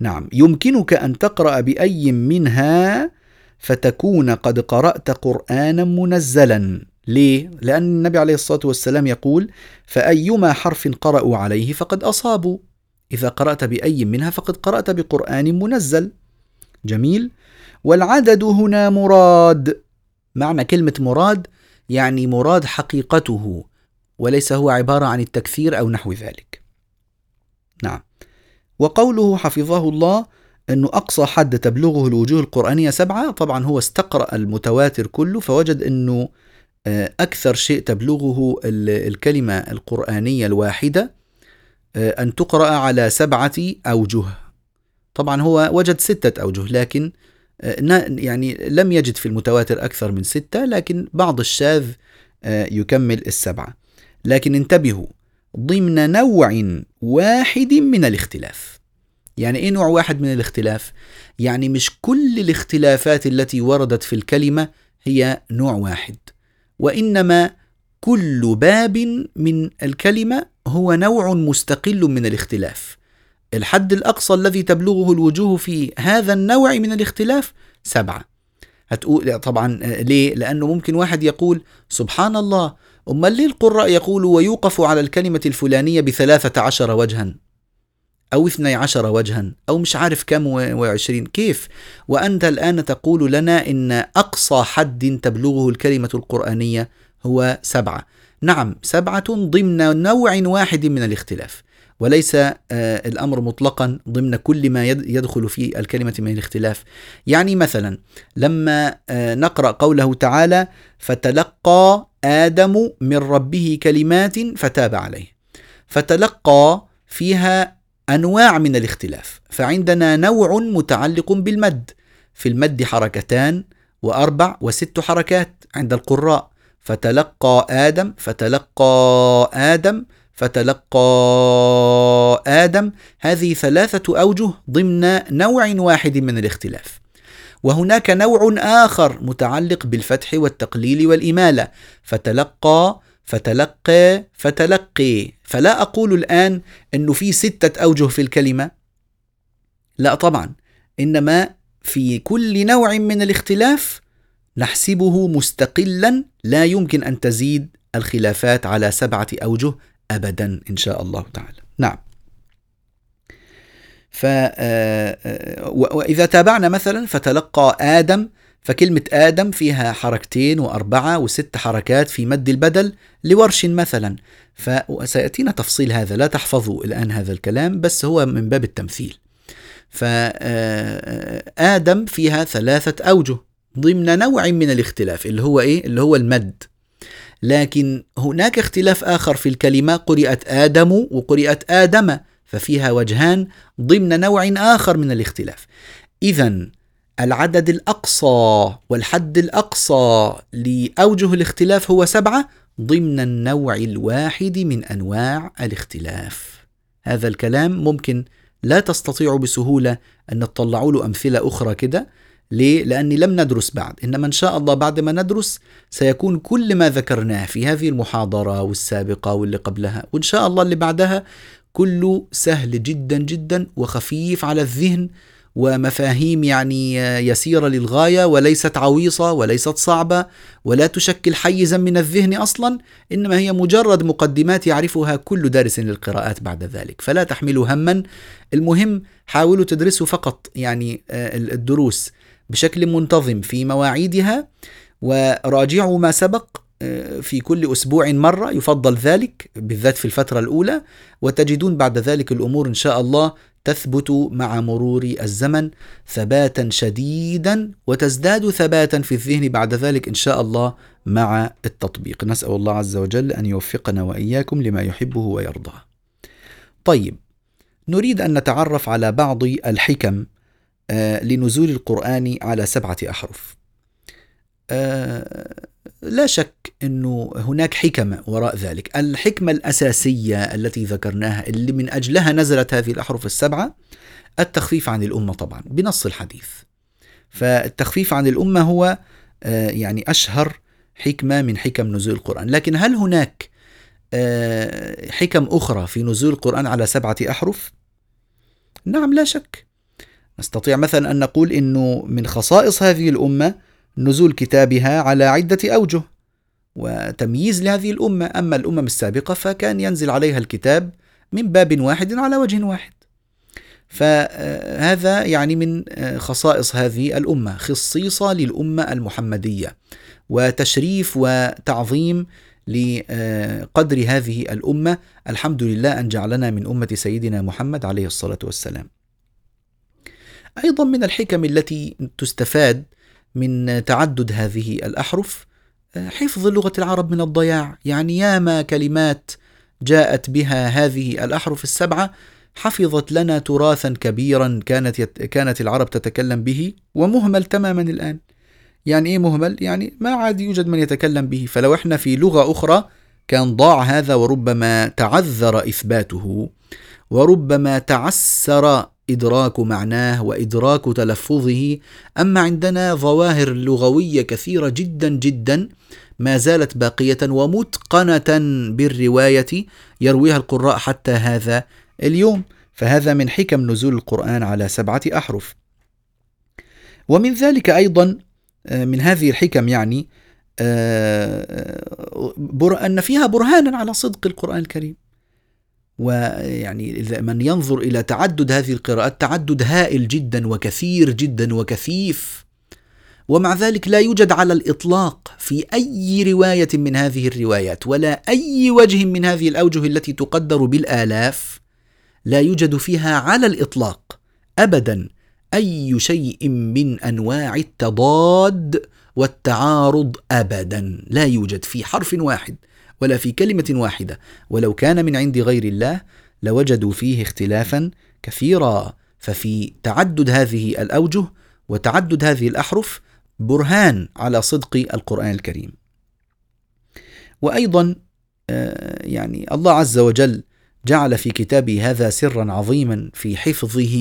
نعم يمكنك أن تقرأ بأي منها فتكون قد قرأت قرآنا منزلا. ليه؟ لأن النبي عليه الصلاة والسلام يقول فأيما حرف قرأوا عليه فقد أصابوا. إذا قرأت بأي منها فقد قرأت بقرآن منزل. جميل؟ والعدد هنا مراد. معنى كلمة مراد يعني مراد حقيقته. وليس هو عبارة عن التكثير أو نحو ذلك. نعم. وقوله حفظه الله أنه أقصى حد تبلغه الوجوه القرآنية سبعة طبعا هو استقرأ المتواتر كله فوجد أنه آه، أكثر شيء تبلغه الكلمة القرآنية الواحدة آه، أن تقرأ على سبعة أوجه طبعا هو وجد ستة أوجه لكن آه، يعني لم يجد في المتواتر أكثر من ستة لكن بعض الشاذ يكمل السبعة لكن انتبهوا ضمن نوع واحد من الاختلاف. يعني إيه نوع واحد من الاختلاف؟ يعني مش كل الاختلافات التي وردت في الكلمة هي نوع واحد وإنما كل باب من الكلمة هو نوع مستقل من الاختلاف. الحد الأقصى الذي تبلغه الوجوه في هذا النوع من الاختلاف سبعة. هتقول طبعا ليه؟ لأنه ممكن واحد يقول سبحان الله أمال ليه القراء يقولوا ويوقف على الكلمة الفلانية بثلاثة عشر وجها أو اثني عشر وجها أو مش عارف كم وعشرين كيف؟ وأنت الآن تقول لنا إن أقصى حد تبلغه الكلمة القرآنية هو سبعة. نعم سبعة ضمن نوع واحد من الاختلاف. وليس آه، الأمر مطلقا ضمن كل ما يدخل في الكلمة من الاختلاف. يعني مثلا لما آه، نقرأ قوله تعالى فتلقى آدم من ربه كلمات فتاب عليه. فتلقى فيها أنواع من الاختلاف. فعندنا نوع متعلق بالمد. في المد حركتان وأربع وست حركات عند القراء. فتلقى آدم فتلقى آدم فتلقى آدم هذه ثلاثة أوجه ضمن نوع واحد من الاختلاف. وهناك نوع آخر متعلق بالفتح والتقليل والإمالة. فتلقى فتلقى فتلقي. فلا أقول الآن أنه في ستة أوجه في الكلمة. لا طبعا. إنما في كل نوع من الاختلاف نحسبه مستقلا لا يمكن أن تزيد الخلافات على سبعة أوجه أبدا إن شاء الله تعالى. نعم. ف آه، آه، وإذا تابعنا مثلا فتلقى آدم فكلمة آدم فيها حركتين وأربعة وست حركات في مد البدل لورش مثلا. فسيأتينا تفصيل هذا لا تحفظوا الآن هذا الكلام بس هو من باب التمثيل. فآدم آه، فيها ثلاثة أوجه ضمن نوع من الاختلاف اللي هو إيه؟ اللي هو المد. لكن هناك اختلاف آخر في الكلمة قرئت آدم وقرئت آدم ففيها وجهان ضمن نوع آخر من الاختلاف. إذا العدد الأقصى والحد الأقصى لأوجه الاختلاف هو سبعة ضمن النوع الواحد من أنواع الاختلاف. هذا الكلام ممكن لا تستطيع بسهولة أن تطلعوا له أمثلة أخرى كده ليه؟ لأني لم ندرس بعد. إنما إن شاء الله بعد ما ندرس سيكون كل ما ذكرناه في هذه المحاضرة والسابقة واللي قبلها. وإن شاء الله اللي بعدها كله سهل جدا جدا وخفيف على الذهن ومفاهيم يعني يسيرة للغاية وليست عويصة وليست صعبة ولا تشكل حيزا من الذهن أصلا إنما هي مجرد مقدمات يعرفها كل دارس للقراءات بعد ذلك. فلا تحملوا هما. المهم حاولوا تدرسوا فقط يعني آه، الدروس. بشكل منتظم في مواعيدها وراجعوا ما سبق آه، في كل أسبوع مرة يفضل ذلك بالذات في الفترة الأولى وتجدون بعد ذلك الأمور إن شاء الله تثبت مع مرور الزمن ثباتا شديدا وتزداد ثباتا في الذهن بعد ذلك إن شاء الله مع التطبيق. نسأل الله عز وجل أن يوفقنا وإياكم لما يحبه ويرضاه. طيب نريد أن نتعرف على بعض الحكم لنزول القرآن على سبعة أحرف آه، لا شك إنه هناك حكمة وراء ذلك، الحكمة الأساسية التي ذكرناها اللي من أجلها نزلت هذه الأحرف السبعة التخفيف عن الأمة طبعا بنص الحديث. فالتخفيف عن الأمة هو آه، يعني أشهر حكمة من حكم نزول القرآن، لكن هل هناك آه، حكم أخرى في نزول القرآن على سبعة أحرف؟ نعم لا شك. نستطيع مثلا أن نقول إنه من خصائص هذه الأمة نزول كتابها على عدة أوجه وتمييز لهذه الأمة. أما الأمم السابقة فكان ينزل عليها الكتاب من باب واحد على وجه واحد. فهذا يعني من خصائص هذه الأمة خصيصة للأمة المحمدية وتشريف وتعظيم لقدر هذه الأمة. الحمد لله أن جعلنا من أمة سيدنا محمد عليه الصلاة والسلام. أيضا من الحكم التي تستفاد من تعدد هذه الأحرف حفظ لغة العرب من الضياع. يعني ياما كلمات جاءت بها هذه الأحرف السبعة حفظت لنا تراثا كبيرا كانت يت... كانت العرب تتكلم به ومهمل تماما الآن. يعني إيه مهمل؟ يعني ما عاد يوجد من يتكلم به. فلو إحنا في لغة أخرى كان ضاع هذا وربما تعذر إثباته وربما تعسر إدراك معناه وإدراك تلفظه. أما عندنا ظواهر لغوية كثيرة جدا جدا ما زالت باقية ومتقنة بالرواية يرويها القراء حتى هذا اليوم. فهذا من حكم نزول القرآن على سبعة أحرف. ومن ذلك أيضا آه، من هذه الحكم يعني آه، آه، أن فيها برهانا على صدق القرآن الكريم. ويعني من ينظر إلى تعدد هذه القراءات تعدد هائل جدا وكثير جدا وكثيف. ومع ذلك لا يوجد على الإطلاق في أي رواية من هذه الروايات ولا أي وجه من هذه الأوجه التي تقدر بالآلاف لا يوجد فيها على الإطلاق أبدا أي شيء من أنواع التضاد والتعارض أبدا. لا يوجد في حرف واحد. ولا في كلمة واحدة. ولو كان من عند غير الله لوجدوا فيه اختلافا كثيرا. ففي تعدد هذه الأوجه وتعدد هذه الأحرف برهان على صدق القرآن الكريم. وأيضا آه، يعني الله عز وجل جعل في كتابه هذا سرا عظيما في حفظه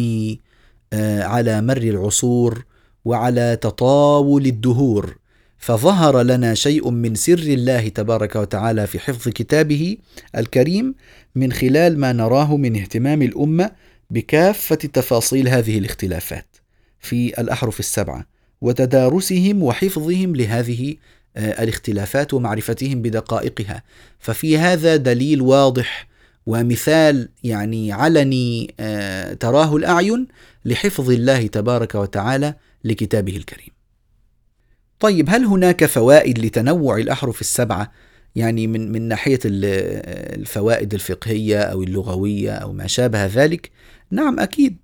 آه، على مر العصور وعلى تطاول الدهور. فظهر لنا شيء من سر الله تبارك وتعالى في حفظ كتابه الكريم من خلال ما نراه من اهتمام الأمة بكافة تفاصيل هذه الاختلافات في الأحرف السبعة وتدارسهم وحفظهم لهذه آه، الاختلافات ومعرفتهم بدقائقها. ففي هذا دليل واضح ومثال يعني علني آه، تراه الأعين لحفظ الله تبارك وتعالى لكتابه الكريم. طيب هل هناك فوائد لتنوع الأحرف السبعة؟ يعني من من ناحية الفوائد الفقهية أو اللغوية أو ما شابه ذلك؟ نعم أكيد.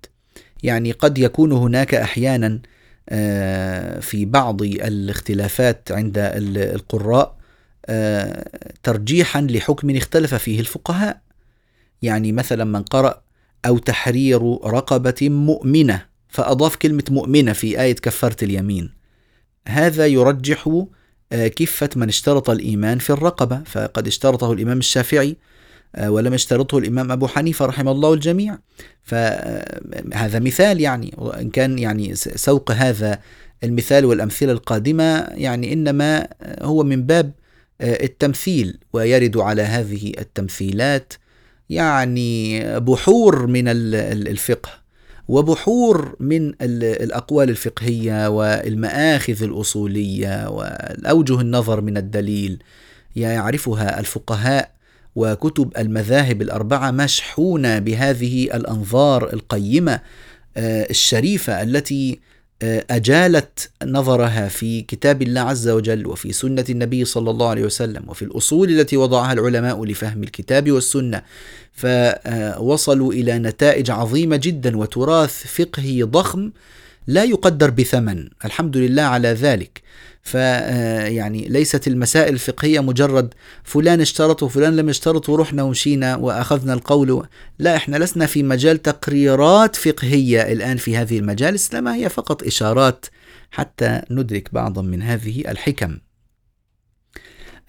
يعني قد يكون هناك أحيانا آه، في بعض الاختلافات عند القراء آه، ترجيحا لحكم اختلف فيه الفقهاء. يعني مثلا من قرأ أو تحرير رقبة مؤمنة فأضاف كلمة مؤمنة في آية كفارة اليمين. هذا يرجح آه، كفة من اشترط الإيمان في الرقبة. فقد اشترطه الإمام الشافعي آه، ولم يشترطه الإمام أبو حنيفة رحمه الله الجميع. فهذا آه، مثال يعني وإن كان يعني سوق هذا المثال والأمثلة القادمة يعني إنما هو من باب التمثيل ويرد على هذه التمثيلات يعني بحور من الفقه. وبحور من الأقوال الفقهية والمآخذ الأصولية والأوجه النظر من الدليل يعرفها الفقهاء وكتب المذاهب الأربعة مشحونة بهذه الأنظار القيمة آه، الشريفة التي أجالت نظرها في كتاب الله عز وجل وفي سنة النبي صلى الله عليه وسلم وفي الأصول التي وضعها العلماء لفهم الكتاب والسنة. فوصلوا إلى نتائج عظيمة جدا وتراث فقهي ضخم لا يقدر بثمن. الحمد لله على ذلك. فيعني ليست المسائل الفقهية مجرد فلان اشترط وفلان لم يشترط ورحنا ومشينا وأخذنا القول. لا إحنا لسنا في مجال تقريرات فقهية الآن في هذه المجالس لما هي فقط إشارات حتى ندرك بعضا من هذه الحكم.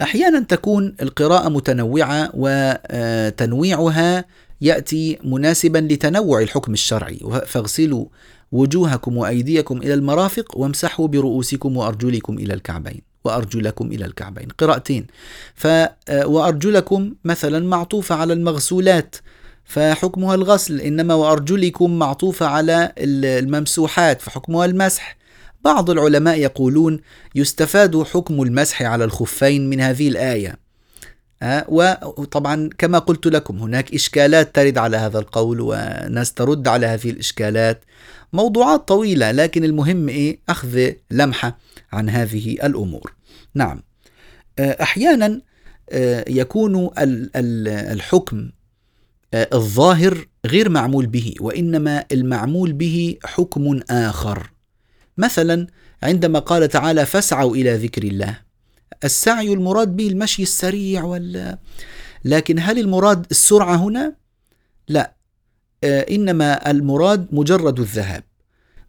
أحيانا تكون القراءة متنوعة وتنويعها يأتي مناسبا لتنوع الحكم الشرعي. فاغسلوا وجوهكم وأيديكم إلى المرافق وامسحوا برؤوسكم وأرجلكم إلى الكعبين وأرجلكم إلى الكعبين. قراءتين. ف وأرجلكم مثلا معطوفة على المغسولات فحكمها الغسل إنما وأرجلكم معطوفة على الممسوحات فحكمها المسح. بعض العلماء يقولون يستفاد حكم المسح على الخفين من هذه الآية. وطبعا كما قلت لكم هناك إشكالات ترد على هذا القول وناس ترد على هذه الإشكالات. موضوعات طويلة لكن المهم إيه؟ أخذ لمحة عن هذه الأمور. نعم. آه، أحيانا آه، يكون الحكم آه، الظاهر غير معمول به وإنما المعمول به حكم آخر. مثلا عندما قال تعالى فاسعوا إلى ذكر الله. السعي المراد به المشي السريع ولا لكن هل المراد السرعة هنا؟ لا. آه، إنما المراد مجرد الذهاب.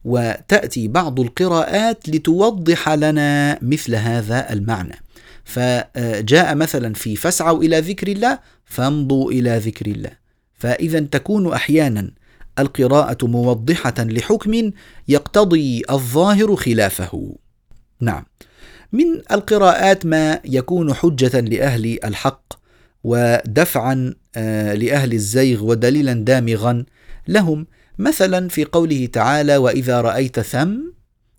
وتأتي بعض القراءات لتوضح لنا مثل هذا المعنى. فجاء مثلا في فاسعوا إلى ذكر الله فامضوا إلى ذكر الله. فإذا تكون أحيانا القراءة موضحة لحكم يقتضي الظاهر خلافه. نعم. من القراءات ما يكون حجة لأهل الحق ودفعا آه، لأهل الزيغ ودليلا دامغا لهم. مثلا في قوله تعالى وإذا رأيت ثم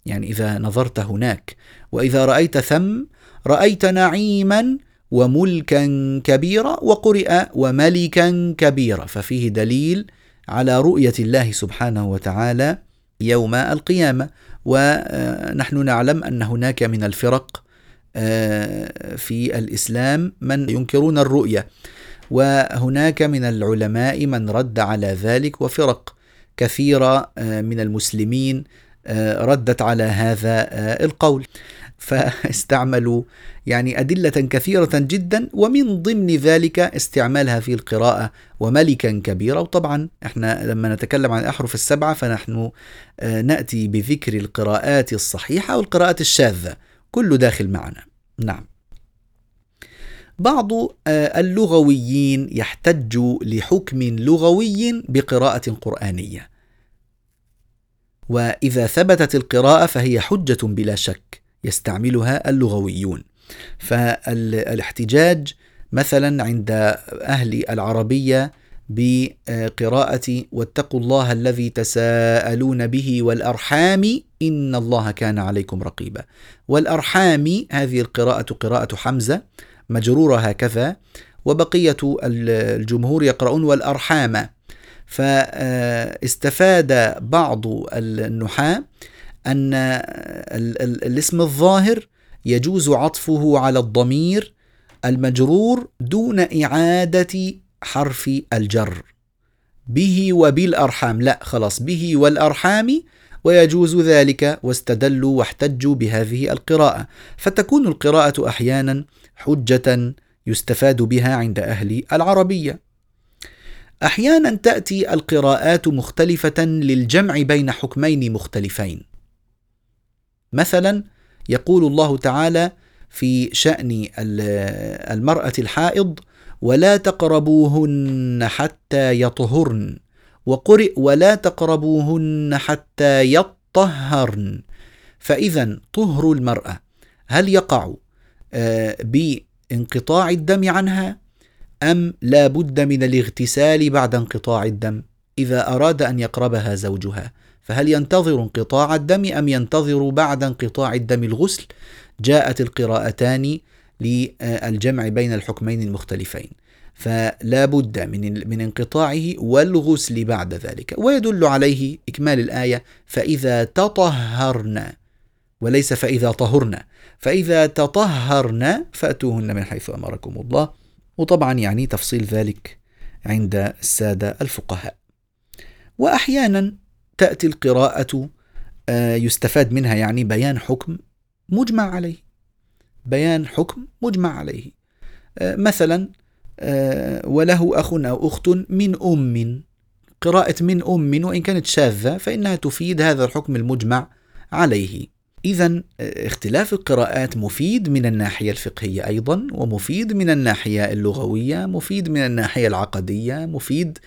يعني إذا نظرت هناك. وإذا رأيت ثم رأيت نعيما وملكا كبيرا وقرئ وملكا كبيرا. ففيه دليل على رؤية الله سبحانه وتعالى يوم القيامة. ونحن نعلم أن هناك من الفرق آه، في الإسلام من ينكرون الرؤية وهناك من العلماء من رد على ذلك وفرق كثيرة آه، من المسلمين ردت على هذا القول. فاستعملوا يعني أدلة كثيرة جدا ومن ضمن ذلك استعمالها في القراءة وملكا كبيرا. وطبعا إحنا لما نتكلم عن الأحرف السبعة فنحن نأتي بذكر القراءات الصحيحة والقراءات الشاذة كله داخل معنا. نعم. بعض آه، اللغويين يحتج لحكم لغوي بقراءة قرآنية. وإذا ثبتت القراءة فهي حجة بلا شك يستعملها اللغويون. فالاحتجاج مثلا عند أهل العربية بقراءة واتقوا الله الذي تساءلون به والأرحام إن الله كان عليكم رقيبا. والأرحام هذه القراءة قراءة حمزة مجرورة هكذا وبقية الجمهور يقرؤون والأرحام فاستفاد بعض النحاة أن الاسم الظاهر يجوز عطفه على الضمير المجرور دون إعادة حرف الجر. به وبالأرحام لا خلاص به والأرحام ويجوز ذلك واستدلوا واحتجوا بهذه القراءة. فتكون القراءة أحيانا حجة يستفاد بها عند أهل العربية. أحيانا تأتي القراءات مختلفة للجمع بين حكمين مختلفين. مثلا يقول الله تعالى في شأن المرأة الحائض ولا تقربوهن حتى يطهرن وقرئ ولا تقربوهن حتى يطهرن فإذا طهر المرأة هل يقع آه، بانقطاع الدم عنها؟ أم لا بد من الاغتسال بعد انقطاع الدم؟ إذا أراد أن يقربها زوجها فهل ينتظر انقطاع الدم أم ينتظر بعد انقطاع الدم الغسل؟ جاءت القراءتان للجمع بين الحكمين المختلفين فلا بد من من انقطاعه والغسل بعد ذلك. ويدل عليه إكمال الآية فإذا تطهرن وليس فإذا طهرن فإذا تطهرن فأتوهن من حيث أمركم الله. وطبعا يعني تفصيل ذلك عند السادة الفقهاء. وأحيانا تأتي القراءة آه، يستفاد منها يعني بيان حكم مجمع عليه. بيان حكم مجمع عليه. آه، مثلا آه، وله أخ أو أخت من أم. قراءة من أم وإن كانت شاذة فإنها تفيد هذا الحكم المجمع عليه. إذا اختلاف القراءات مفيد من الناحية الفقهية أيضا ومفيد من الناحية اللغوية مفيد من الناحية العقدية مفيد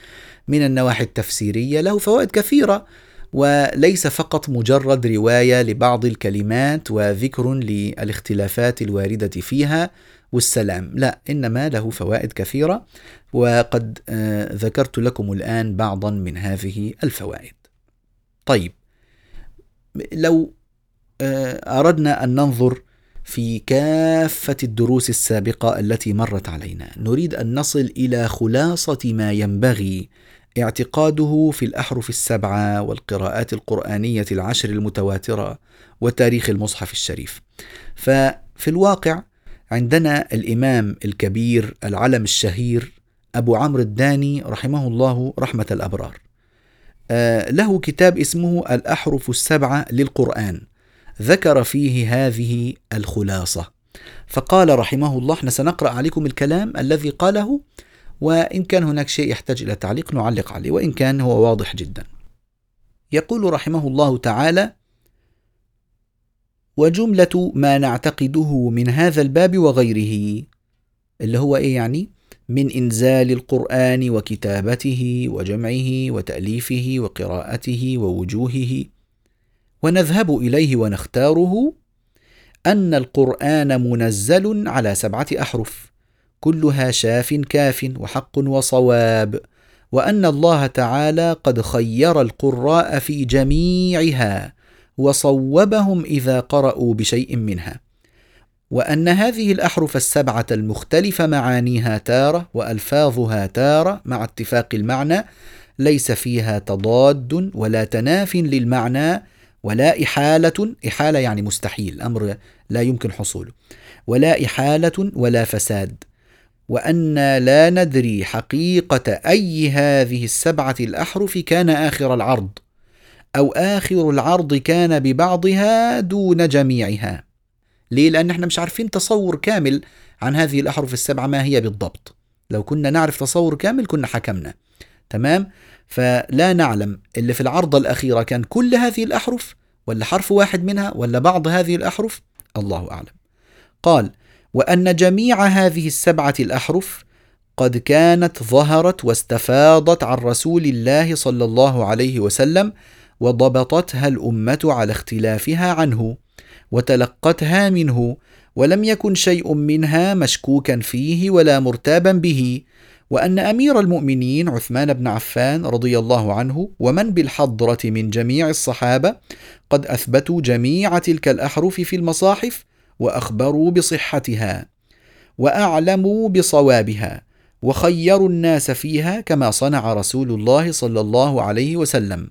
من النواحي التفسيرية له فوائد كثيرة وليس فقط مجرد رواية لبعض الكلمات وذكر للاختلافات الواردة فيها والسلام لا إنما له فوائد كثيرة وقد آه، ذكرت لكم الآن بعضا من هذه الفوائد. طيب لو آه، أردنا أن ننظر في كافة الدروس السابقة التي مرت علينا. نريد أن نصل إلى خلاصة ما ينبغي اعتقاده في الأحرف السبعة والقراءات القرآنية العشر المتواترة وتاريخ المصحف الشريف. ففي الواقع عندنا الإمام الكبير العلم الشهير أبو عمرو الداني رحمه الله رحمة الأبرار. آه، له كتاب اسمه الأحرف السبعة للقرآن. ذكر فيه هذه الخلاصة فقال رحمه الله إحنا سنقرأ عليكم الكلام الذي قاله وإن كان هناك شيء يحتاج إلى تعليق نعلق عليه وإن كان هو واضح جدا يقول رحمه الله تعالى وجملة ما نعتقده من هذا الباب وغيره اللي هو إيه يعني؟ من إنزال القرآن وكتابته وجمعه وتأليفه وقراءته ووجوهه ونذهب إليه ونختاره أن القرآن منزل على سبعة أحرف كلها شاف كاف وحق وصواب وأن الله تعالى قد خير القراء في جميعها وصوبهم إذا قرأوا بشيء منها. وأن هذه الأحرف السبعة المختلفة معانيها تارة وألفاظها تارة مع اتفاق المعنى ليس فيها تضاد ولا تناف للمعنى ولا إحالة إحالة يعني مستحيل أمر لا يمكن حصوله. ولا إحالة ولا فساد. وأن لا ندري حقيقة أي هذه السبعة الأحرف كان آخر العرض أو آخر العرض كان ببعضها دون جميعها. ليه؟ لأن إحنا مش عارفين تصور كامل عن هذه الأحرف السبعة ما هي بالضبط. لو كنا نعرف تصور كامل كنا حكمنا. تمام؟ فلا نعلم اللي في العرضة الأخيرة كان كل هذه الأحرف ولا حرف واحد منها ولا بعض هذه الأحرف؟ الله أعلم. قال وأن جميع هذه السبعة الأحرف قد كانت ظهرت واستفاضت عن رسول الله صلى الله عليه وسلم وضبطتها الأمة على اختلافها عنه وتلقتها منه ولم يكن شيء منها مشكوكا فيه ولا مرتابا به وأن أمير المؤمنين عثمان بن عفان رضي الله عنه ومن بالحضرة من جميع الصحابة قد أثبتوا جميع تلك الأحرف في المصاحف وأخبروا بصحتها وأعلموا بصوابها وخيروا الناس فيها كما صنع رسول الله صلى الله عليه وسلم.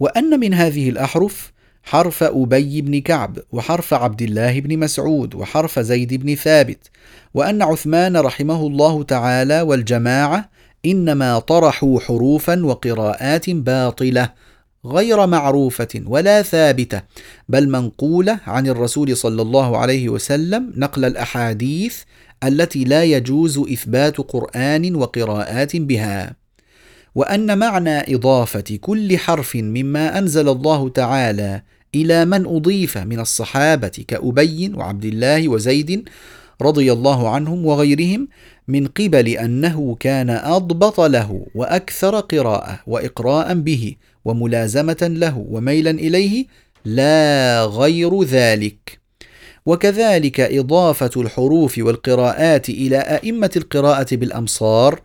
وأن من هذه الأحرف حرف أبي بن كعب وحرف عبد الله بن مسعود وحرف زيد بن ثابت وأن عثمان رحمه الله تعالى والجماعة إنما طرحوا حروفا وقراءات باطلة غير معروفة ولا ثابتة بل منقولة عن الرسول صلى الله عليه وسلم نقل الأحاديث التي لا يجوز إثبات قرآن وقراءات بها. وأن معنى إضافة كل حرف مما أنزل الله تعالى إلى من أضيف من الصحابة كأبي وعبد الله وزيد رضي الله عنهم وغيرهم من قبل أنه كان أضبط له وأكثر قراءة وإقراء به وملازمة له وميلا إليه لا غير ذلك. وكذلك إضافة الحروف والقراءات إلى أئمة القراءة بالأمصار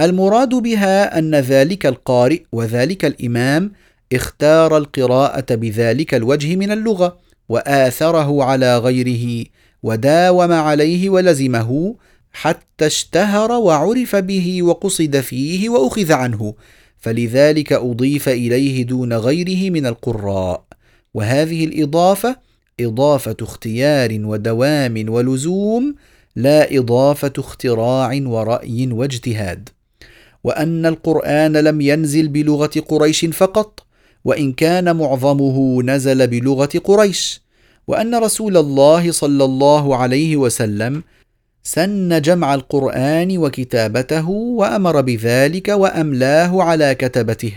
المراد بها أن ذلك القارئ وذلك الإمام اختار القراءة بذلك الوجه من اللغة وآثره على غيره وداوم عليه ولزمه حتى اشتهر وعرف به وقصد فيه وأخذ عنه فلذلك أضيف إليه دون غيره من القراء. وهذه الإضافة إضافة اختيار ودوام ولزوم لا إضافة اختراع ورأي واجتهاد. وأن القرآن لم ينزل بلغة قريش فقط وإن كان معظمه نزل بلغة قريش وأن رسول الله صلى الله عليه وسلم سن جمع القرآن وكتابته وأمر بذلك وأملاه على كتبته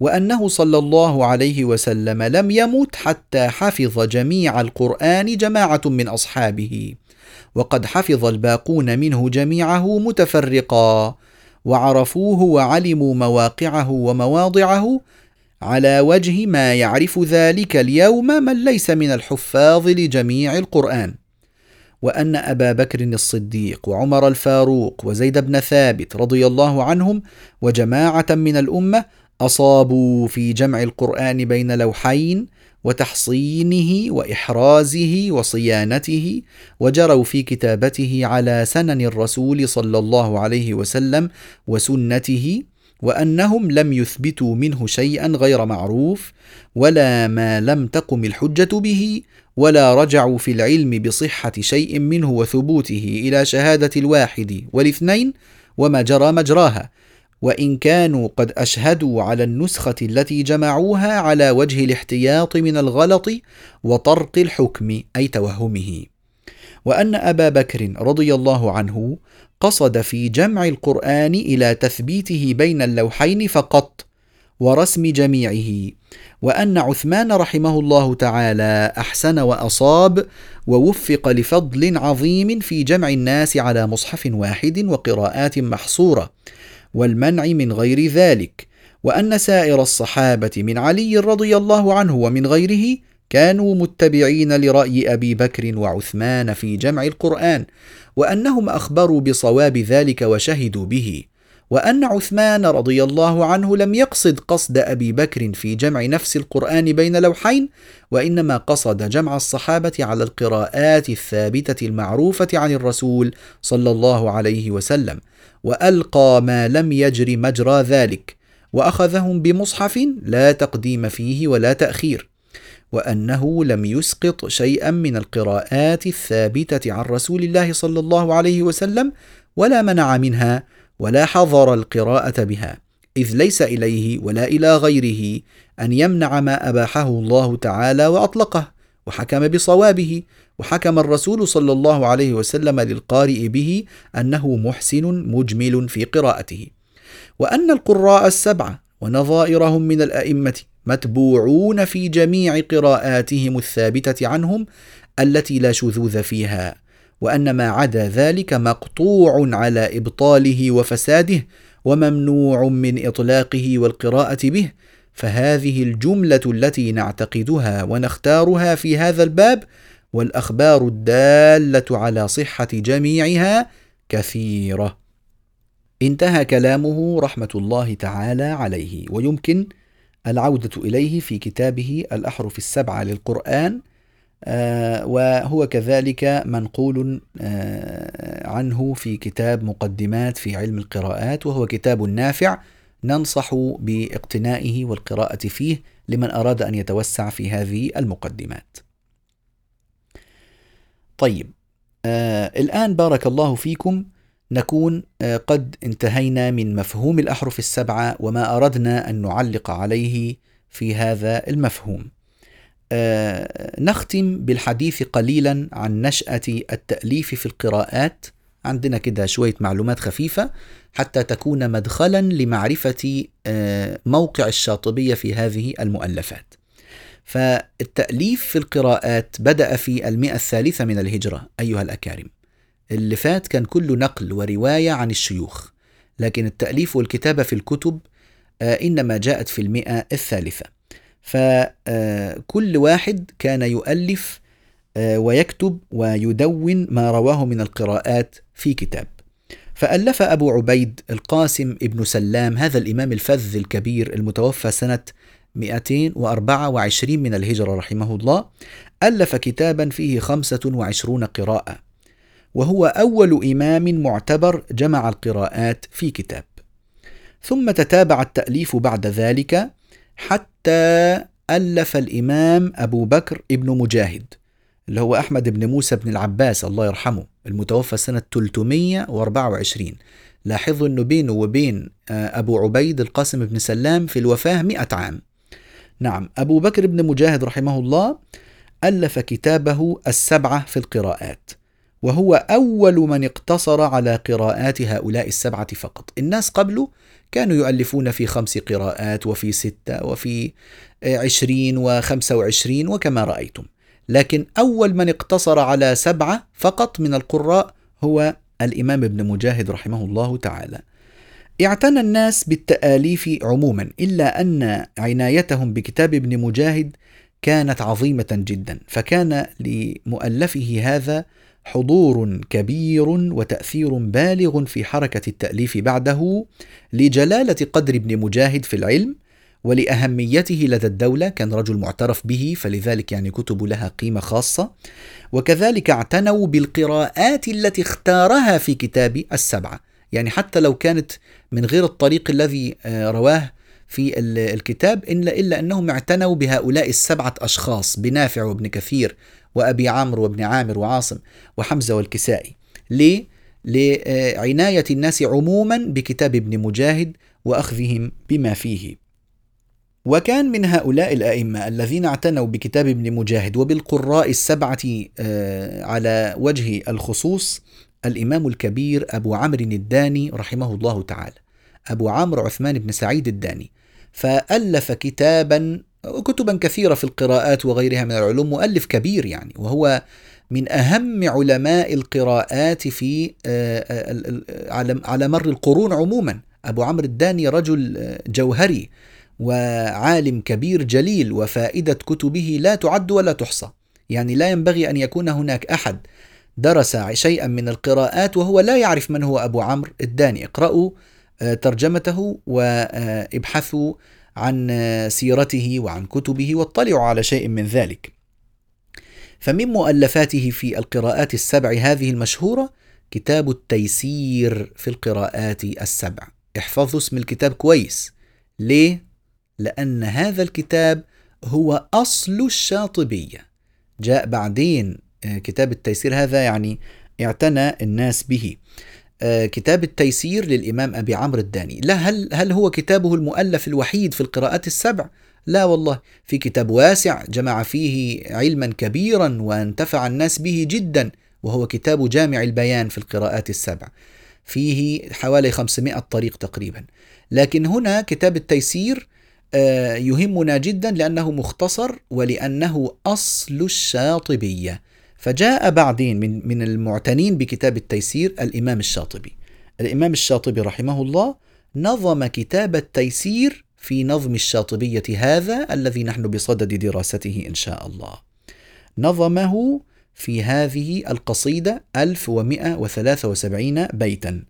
وأنه صلى الله عليه وسلم لم يمت حتى حفظ جميع القرآن جماعة من أصحابه وقد حفظ الباقون منه جميعه متفرقا وعرفوه وعلموا مواقعه ومواضعه على وجه ما يعرف ذلك اليوم من ليس من الحفاظ لجميع القرآن. وأن أبا بكر الصديق وعمر الفاروق وزيد بن ثابت رضي الله عنهم وجماعة من الأمة أصابوا في جمع القرآن بين لوحين وتحصينه وإحرازه وصيانته وجروا في كتابته على سنن الرسول صلى الله عليه وسلم وسنته وأنهم لم يثبتوا منه شيئا غير معروف ولا ما لم تقم الحجة به ولا رجعوا في العلم بصحة شيء منه وثبوته إلى شهادة الواحد والاثنين وما جرى مجراها. وإن كانوا قد أشهدوا على النسخة التي جمعوها على وجه الاحتياط من الغلط وطرق الحكم أي توهمه. وأن أبا بكر رضي الله عنه قصد في جمع القرآن إلى تثبيته بين اللوحين فقط ورسم جميعه وأن عثمان رحمه الله تعالى أحسن وأصاب ووفق لفضل عظيم في جمع الناس على مصحف واحد وقراءات محصورة والمنع من غير ذلك وأن سائر الصحابة من علي رضي الله عنه ومن غيره كانوا متبعين لرأي أبي بكر وعثمان في جمع القرآن وأنهم أخبروا بصواب ذلك وشهدوا به وأن عثمان رضي الله عنه لم يقصد قصد أبي بكر في جمع نفس القرآن بين لوحين وإنما قصد جمع الصحابة على القراءات الثابتة المعروفة عن الرسول صلى الله عليه وسلم وألقى ما لم يجر مجرى ذلك وأخذهم بمصحف لا تقديم فيه ولا تأخير. وأنه لم يسقط شيئا من القراءات الثابتة عن رسول الله صلى الله عليه وسلم ولا منع منها ولا حظر القراءة بها إذ ليس إليه ولا إلى غيره أن يمنع ما أباحه الله تعالى وأطلقه وحكم بصوابه وحكم الرسول صلى الله عليه وسلم للقارئ به أنه محسن مجمل في قراءته. وأن القراء السبعه ونظائرهم من الأئمة متبوعون في جميع قراءاتهم الثابتة عنهم التي لا شذوذ فيها وأن ما عدا ذلك مقطوع على إبطاله وفساده وممنوع من إطلاقه والقراءة به فهذه الجملة التي نعتقدها ونختارها في هذا الباب والأخبار الدالة على صحة جميعها كثيرة. انتهى كلامه رحمة الله تعالى عليه ويمكن العودة إليه في كتابه الأحرف السبعة للقرآن آه، وهو كذلك منقول آه، عنه في كتاب مقدمات في علم القراءات وهو كتاب نافع ننصح باقتنائه والقراءة فيه لمن أراد أن يتوسع في هذه المقدمات. طيب آه الآن بارك الله فيكم نكون آه قد انتهينا من مفهوم الأحرف السبعة وما أردنا أن نعلق عليه في هذا المفهوم. آه نختم بالحديث قليلا عن نشأة التأليف في القراءات. عندنا كده شوية معلومات خفيفة حتى تكون مدخلا لمعرفة آه موقع الشاطبية في هذه المؤلفات. فالتأليف في القراءات بدأ في المئة الثالثة من الهجرة أيها الأكارم. اللي فات كان كله نقل ورواية عن الشيوخ لكن التأليف والكتابة في الكتب آه إنما جاءت في المئة الثالثة. فكل واحد كان يؤلف ويكتب ويدون ما رواه من القراءات في كتاب. فألف أبو عبيد القاسم ابن سلام هذا الإمام الفذ الكبير المتوفى سنة 224 من الهجرة رحمه الله ألف كتابا فيه 25 قراءة. وهو أول إمام معتبر جمع القراءات في كتاب. ثم تتابع التأليف بعد ذلك حتى ألف الإمام أبو بكر ابن مجاهد اللي هو أحمد بن موسى بن العباس الله يرحمه المتوفى سنة 324 لاحظوا أنه بينه وبين آه، أبو عبيد القاسم بن سلام في الوفاة مئة عام. نعم أبو بكر بن مجاهد رحمه الله ألف كتابه السبعة في القراءات. وهو أول من اقتصر على قراءات هؤلاء السبعة فقط. الناس قبله كانوا يؤلفون في خمس قراءات وفي ستة وفي عشرين وخمسة وعشرين وكما رأيتم. لكن أول من اقتصر على سبعة فقط من القراء هو الإمام ابن مجاهد رحمه الله تعالى. اعتنى الناس بالتآليف عموما إلا أن عنايتهم بكتاب ابن مجاهد كانت عظيمة جدا. فكان لمؤلفه هذا حضور كبير وتأثير بالغ في حركة التأليف بعده لجلالة قدر ابن مجاهد في العلم ولأهميته لدى الدولة كان رجل معترف به فلذلك يعني كتب لها قيمة خاصة. وكذلك اعتنوا بالقراءات التي اختارها في كتاب السبعة. يعني حتى لو كانت من غير الطريق الذي آه، رواه في الكتاب إلا, إلا أنهم اعتنوا بهؤلاء السبعة أشخاص بنافع وابن كثير وأبي عمرو وابن عامر وعاصم وحمزة والكسائي. ليه؟ لعناية الناس عموما بكتاب ابن مجاهد وأخذهم بما فيه. وكان من هؤلاء الأئمة الذين اعتنوا بكتاب ابن مجاهد وبالقراء السبعة آه، على وجه الخصوص الإمام الكبير أبو عمرو الداني رحمه الله تعالى. أبو عمرو عثمان بن سعيد الداني. فألف كتابا وكتبا كثيرة في القراءات وغيرها من العلوم مؤلف كبير يعني وهو من أهم علماء القراءات في آه، آه، على مر القرون عموما. أبو عمرو الداني رجل آه، جوهري وعالم كبير جليل وفائدة كتبه لا تعد ولا تحصى. يعني لا ينبغي أن يكون هناك أحد درس شيئا من القراءات وهو لا يعرف من هو أبو عمرو الداني. اقرأوا ترجمته وابحثوا عن سيرته وعن كتبه واطلعوا على شيء من ذلك. فمن مؤلفاته في القراءات السبع هذه المشهورة كتاب التيسير في القراءات السبع. احفظوا اسم الكتاب كويس. ليه؟ لأن هذا الكتاب هو أصل الشاطبية. جاء بعدين آه، كتاب التيسير هذا يعني اعتنى الناس به. كتاب التيسير للإمام أبي عمرو الداني. لا هل, هل هو كتابه المؤلف الوحيد في القراءات السبع؟ لا والله. في كتاب واسع جمع فيه علما كبيرا وانتفع الناس به جدا وهو كتاب جامع البيان في القراءات السبع. فيه حوالي 500 طريق تقريبا. لكن هنا كتاب التيسير آه، يهمنا جدا لأنه مختصر ولأنه أصل الشاطبية. فجاء بعدين من من المعتنين بكتاب التيسير الإمام الشاطبي. الإمام الشاطبي رحمه الله نظم كتاب التيسير في نظم الشاطبية هذا الذي نحن بصدد دراسته إن شاء الله. نظمه في هذه القصيدة 1173 بيتا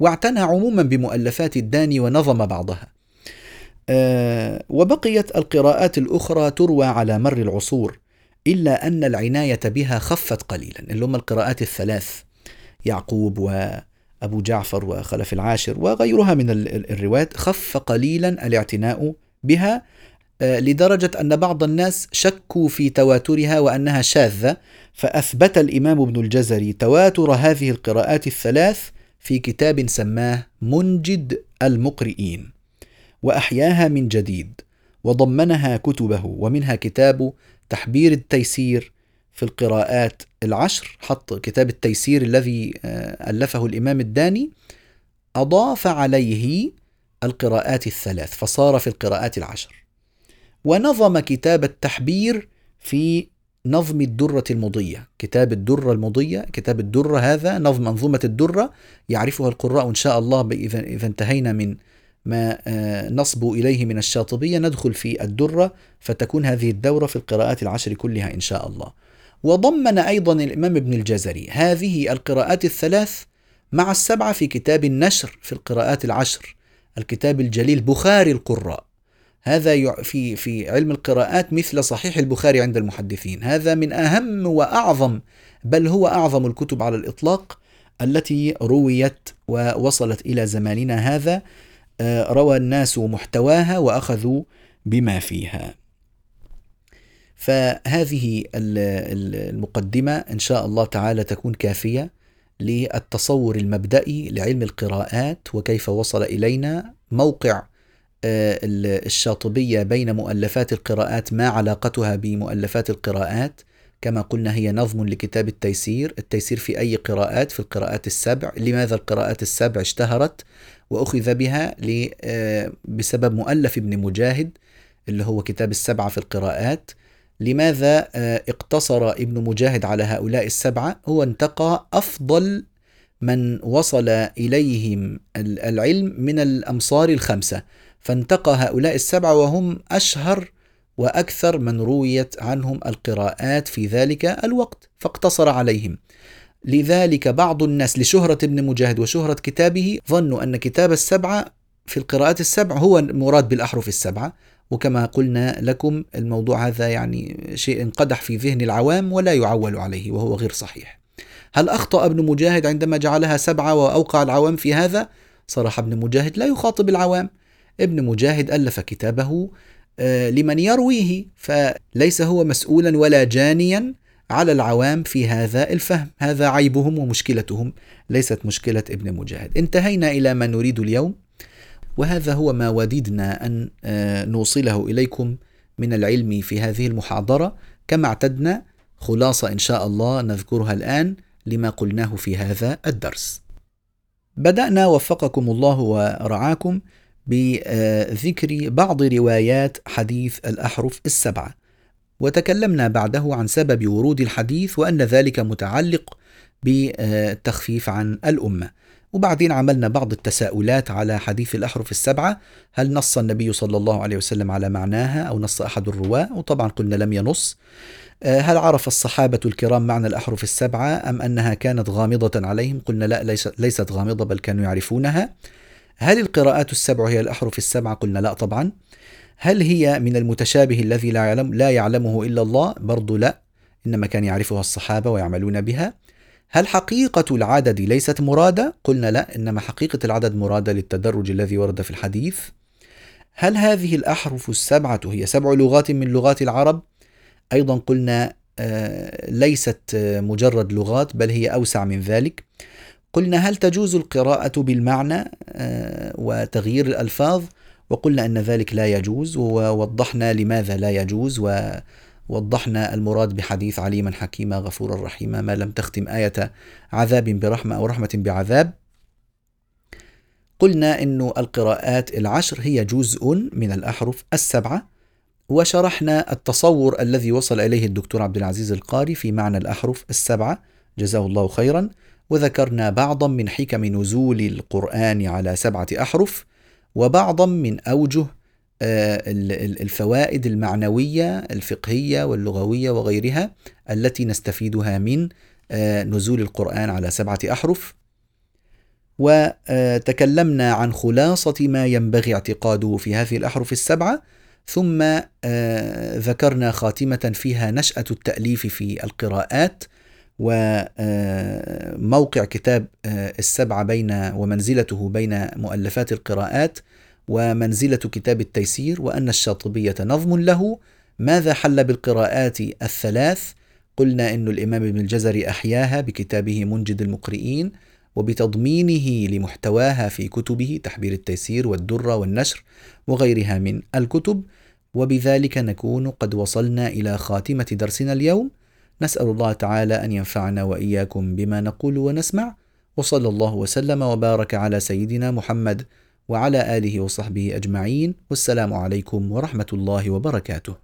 واعتنى عموما بمؤلفات الداني ونظم بعضها. أه وبقيت القراءات الأخرى تروى على مر العصور إلا أن العناية بها خفت قليلا اللي هم القراءات الثلاث يعقوب وأبو جعفر وخلف العاشر وغيرها من الروايات خف قليلا الاعتناء بها آه، لدرجة أن بعض الناس شكوا في تواترها وأنها شاذة فأثبت الإمام ابن الجزري تواتر هذه القراءات الثلاث في كتاب سماه منجد المقرئين وأحياها من جديد وضمنها كتبه ومنها كتاب تحبير التيسير في القراءات العشر حط كتاب التيسير الذي آه، ألفه الإمام الداني أضاف عليه القراءات الثلاث فصار في القراءات العشر. ونظم كتاب التحبير في نظم الدرة المضية. كتاب الدرة المضية كتاب الدرة هذا نظم منظومة الدرة يعرفها القراء إن شاء الله إذا انتهينا من ما آه، نصب إليه من الشاطبية ندخل في الدرة فتكون هذه الدورة في القراءات العشر كلها إن شاء الله. وضمن أيضا الإمام ابن الجزري هذه القراءات الثلاث مع السبعة في كتاب النشر في القراءات العشر الكتاب الجليل بخاري القراء. هذا في في علم القراءات مثل صحيح البخاري عند المحدثين. هذا من أهم وأعظم بل هو أعظم الكتب على الإطلاق التي رويت ووصلت إلى زماننا هذا. روى الناس محتواها وأخذوا بما فيها. فهذه المقدمة إن شاء الله تعالى تكون كافية للتصور المبدئي لعلم القراءات وكيف وصل إلينا موقع آه، الشاطبية بين مؤلفات القراءات ما علاقتها بمؤلفات القراءات. كما قلنا هي نظم لكتاب التيسير. التيسير في أي قراءات؟ في القراءات السبع. لماذا القراءات السبع اشتهرت؟ وأخذ بها آه، بسبب مؤلف ابن مجاهد اللي هو كتاب السبعة في القراءات. لماذا آه، اقتصر ابن مجاهد على هؤلاء السبعة؟ هو انتقى أفضل من وصل إليهم العلم من الأمصار الخمسة. فانتقى هؤلاء السبعة وهم أشهر وأكثر من رويت عنهم القراءات في ذلك الوقت فاقتصر عليهم. لذلك بعض الناس لشهرة ابن مجاهد وشهرة كتابه ظنوا أن كتاب السبعة في القراءات السبع هو المراد بالأحرف السبعة وكما قلنا لكم الموضوع هذا يعني شيء انقدح في ذهن العوام ولا يعول عليه وهو غير صحيح. هل أخطأ ابن مجاهد عندما جعلها سبعة وأوقع العوام في هذا؟ صراحة ابن مجاهد لا يخاطب العوام. ابن مجاهد ألف كتابه آه، لمن يرويه فليس هو مسؤولا ولا جانيا على العوام في هذا الفهم. هذا عيبهم ومشكلتهم. ليست مشكلة ابن مجاهد. انتهينا إلى ما نريد اليوم. وهذا هو ما وددنا أن آه، نوصله إليكم من العلم في هذه المحاضرة. كما اعتدنا خلاصة إن شاء الله نذكرها الآن لما قلناه في هذا الدرس. بدأنا وفقكم الله ورعاكم بذكر بعض روايات حديث الأحرف السبعة. وتكلمنا بعده عن سبب ورود الحديث وأن ذلك متعلق بالتخفيف عن الأمة. وبعدين عملنا بعض التساؤلات على حديث الأحرف السبعة. هل نص النبي صلى الله عليه وسلم على معناها أو نص أحد الرواة؟ وطبعا قلنا لم ينص. هل عرف الصحابة الكرام معنى الأحرف السبعة أم أنها كانت غامضة عليهم؟ قلنا لا ليست غامضة بل كانوا يعرفونها. هل القراءات السبع هي الأحرف السبعة قلنا لا طبعا. هل هي من المتشابه الذي لا يعلم لا يعلمه إلا الله؟ برضو لا. إنما كان يعرفها الصحابة ويعملون بها. هل حقيقة العدد ليست مرادة؟ قلنا لا. إنما حقيقة العدد مرادة للتدرج الذي ورد في الحديث. هل هذه الأحرف السبعة هي سبع لغات من لغات العرب؟ أيضا قلنا آه، ليست مجرد لغات بل هي أوسع من ذلك. قلنا هل تجوز القراءة بالمعنى آه، وتغيير الألفاظ؟ وقلنا أن ذلك لا يجوز ووضحنا لماذا لا يجوز ووضحنا المراد بحديث عليما حكيما غفورا رحيما ما لم تختم آية عذاب برحمة أو رحمة بعذاب. قلنا أن القراءات العشر هي جزء من الأحرف السبعة وشرحنا التصور الذي وصل إليه الدكتور عبد العزيز القاري في معنى الأحرف السبعة. جزاه الله خيرا. وذكرنا بعضا من حكم نزول القرآن على سبعة أحرف وبعضا من أوجه آه، الفوائد المعنوية الفقهية واللغوية وغيرها التي نستفيدها من آه، نزول القرآن على سبعة أحرف. وتكلمنا عن خلاصة ما ينبغي اعتقاده في هذه الأحرف السبعة ثم آه، ذكرنا خاتمة فيها نشأة التأليف في القراءات وموقع كتاب السبعة بين ومنزلته بين مؤلفات القراءات ومنزلة كتاب التيسير وأن الشاطبية نظم له. ماذا حل بالقراءات الثلاث؟ قلنا أن الإمام ابن الجزري أحياها بكتابه منجد المقرئين وبتضمينه لمحتواها في كتبه تحبير التيسير والدرة والنشر وغيرها من الكتب. وبذلك نكون قد وصلنا إلى خاتمة درسنا اليوم. نسأل الله تعالى أن ينفعنا وإياكم بما نقول ونسمع وصلى الله وسلم وبارك على سيدنا محمد وعلى آله وصحبه أجمعين والسلام عليكم ورحمة الله وبركاته.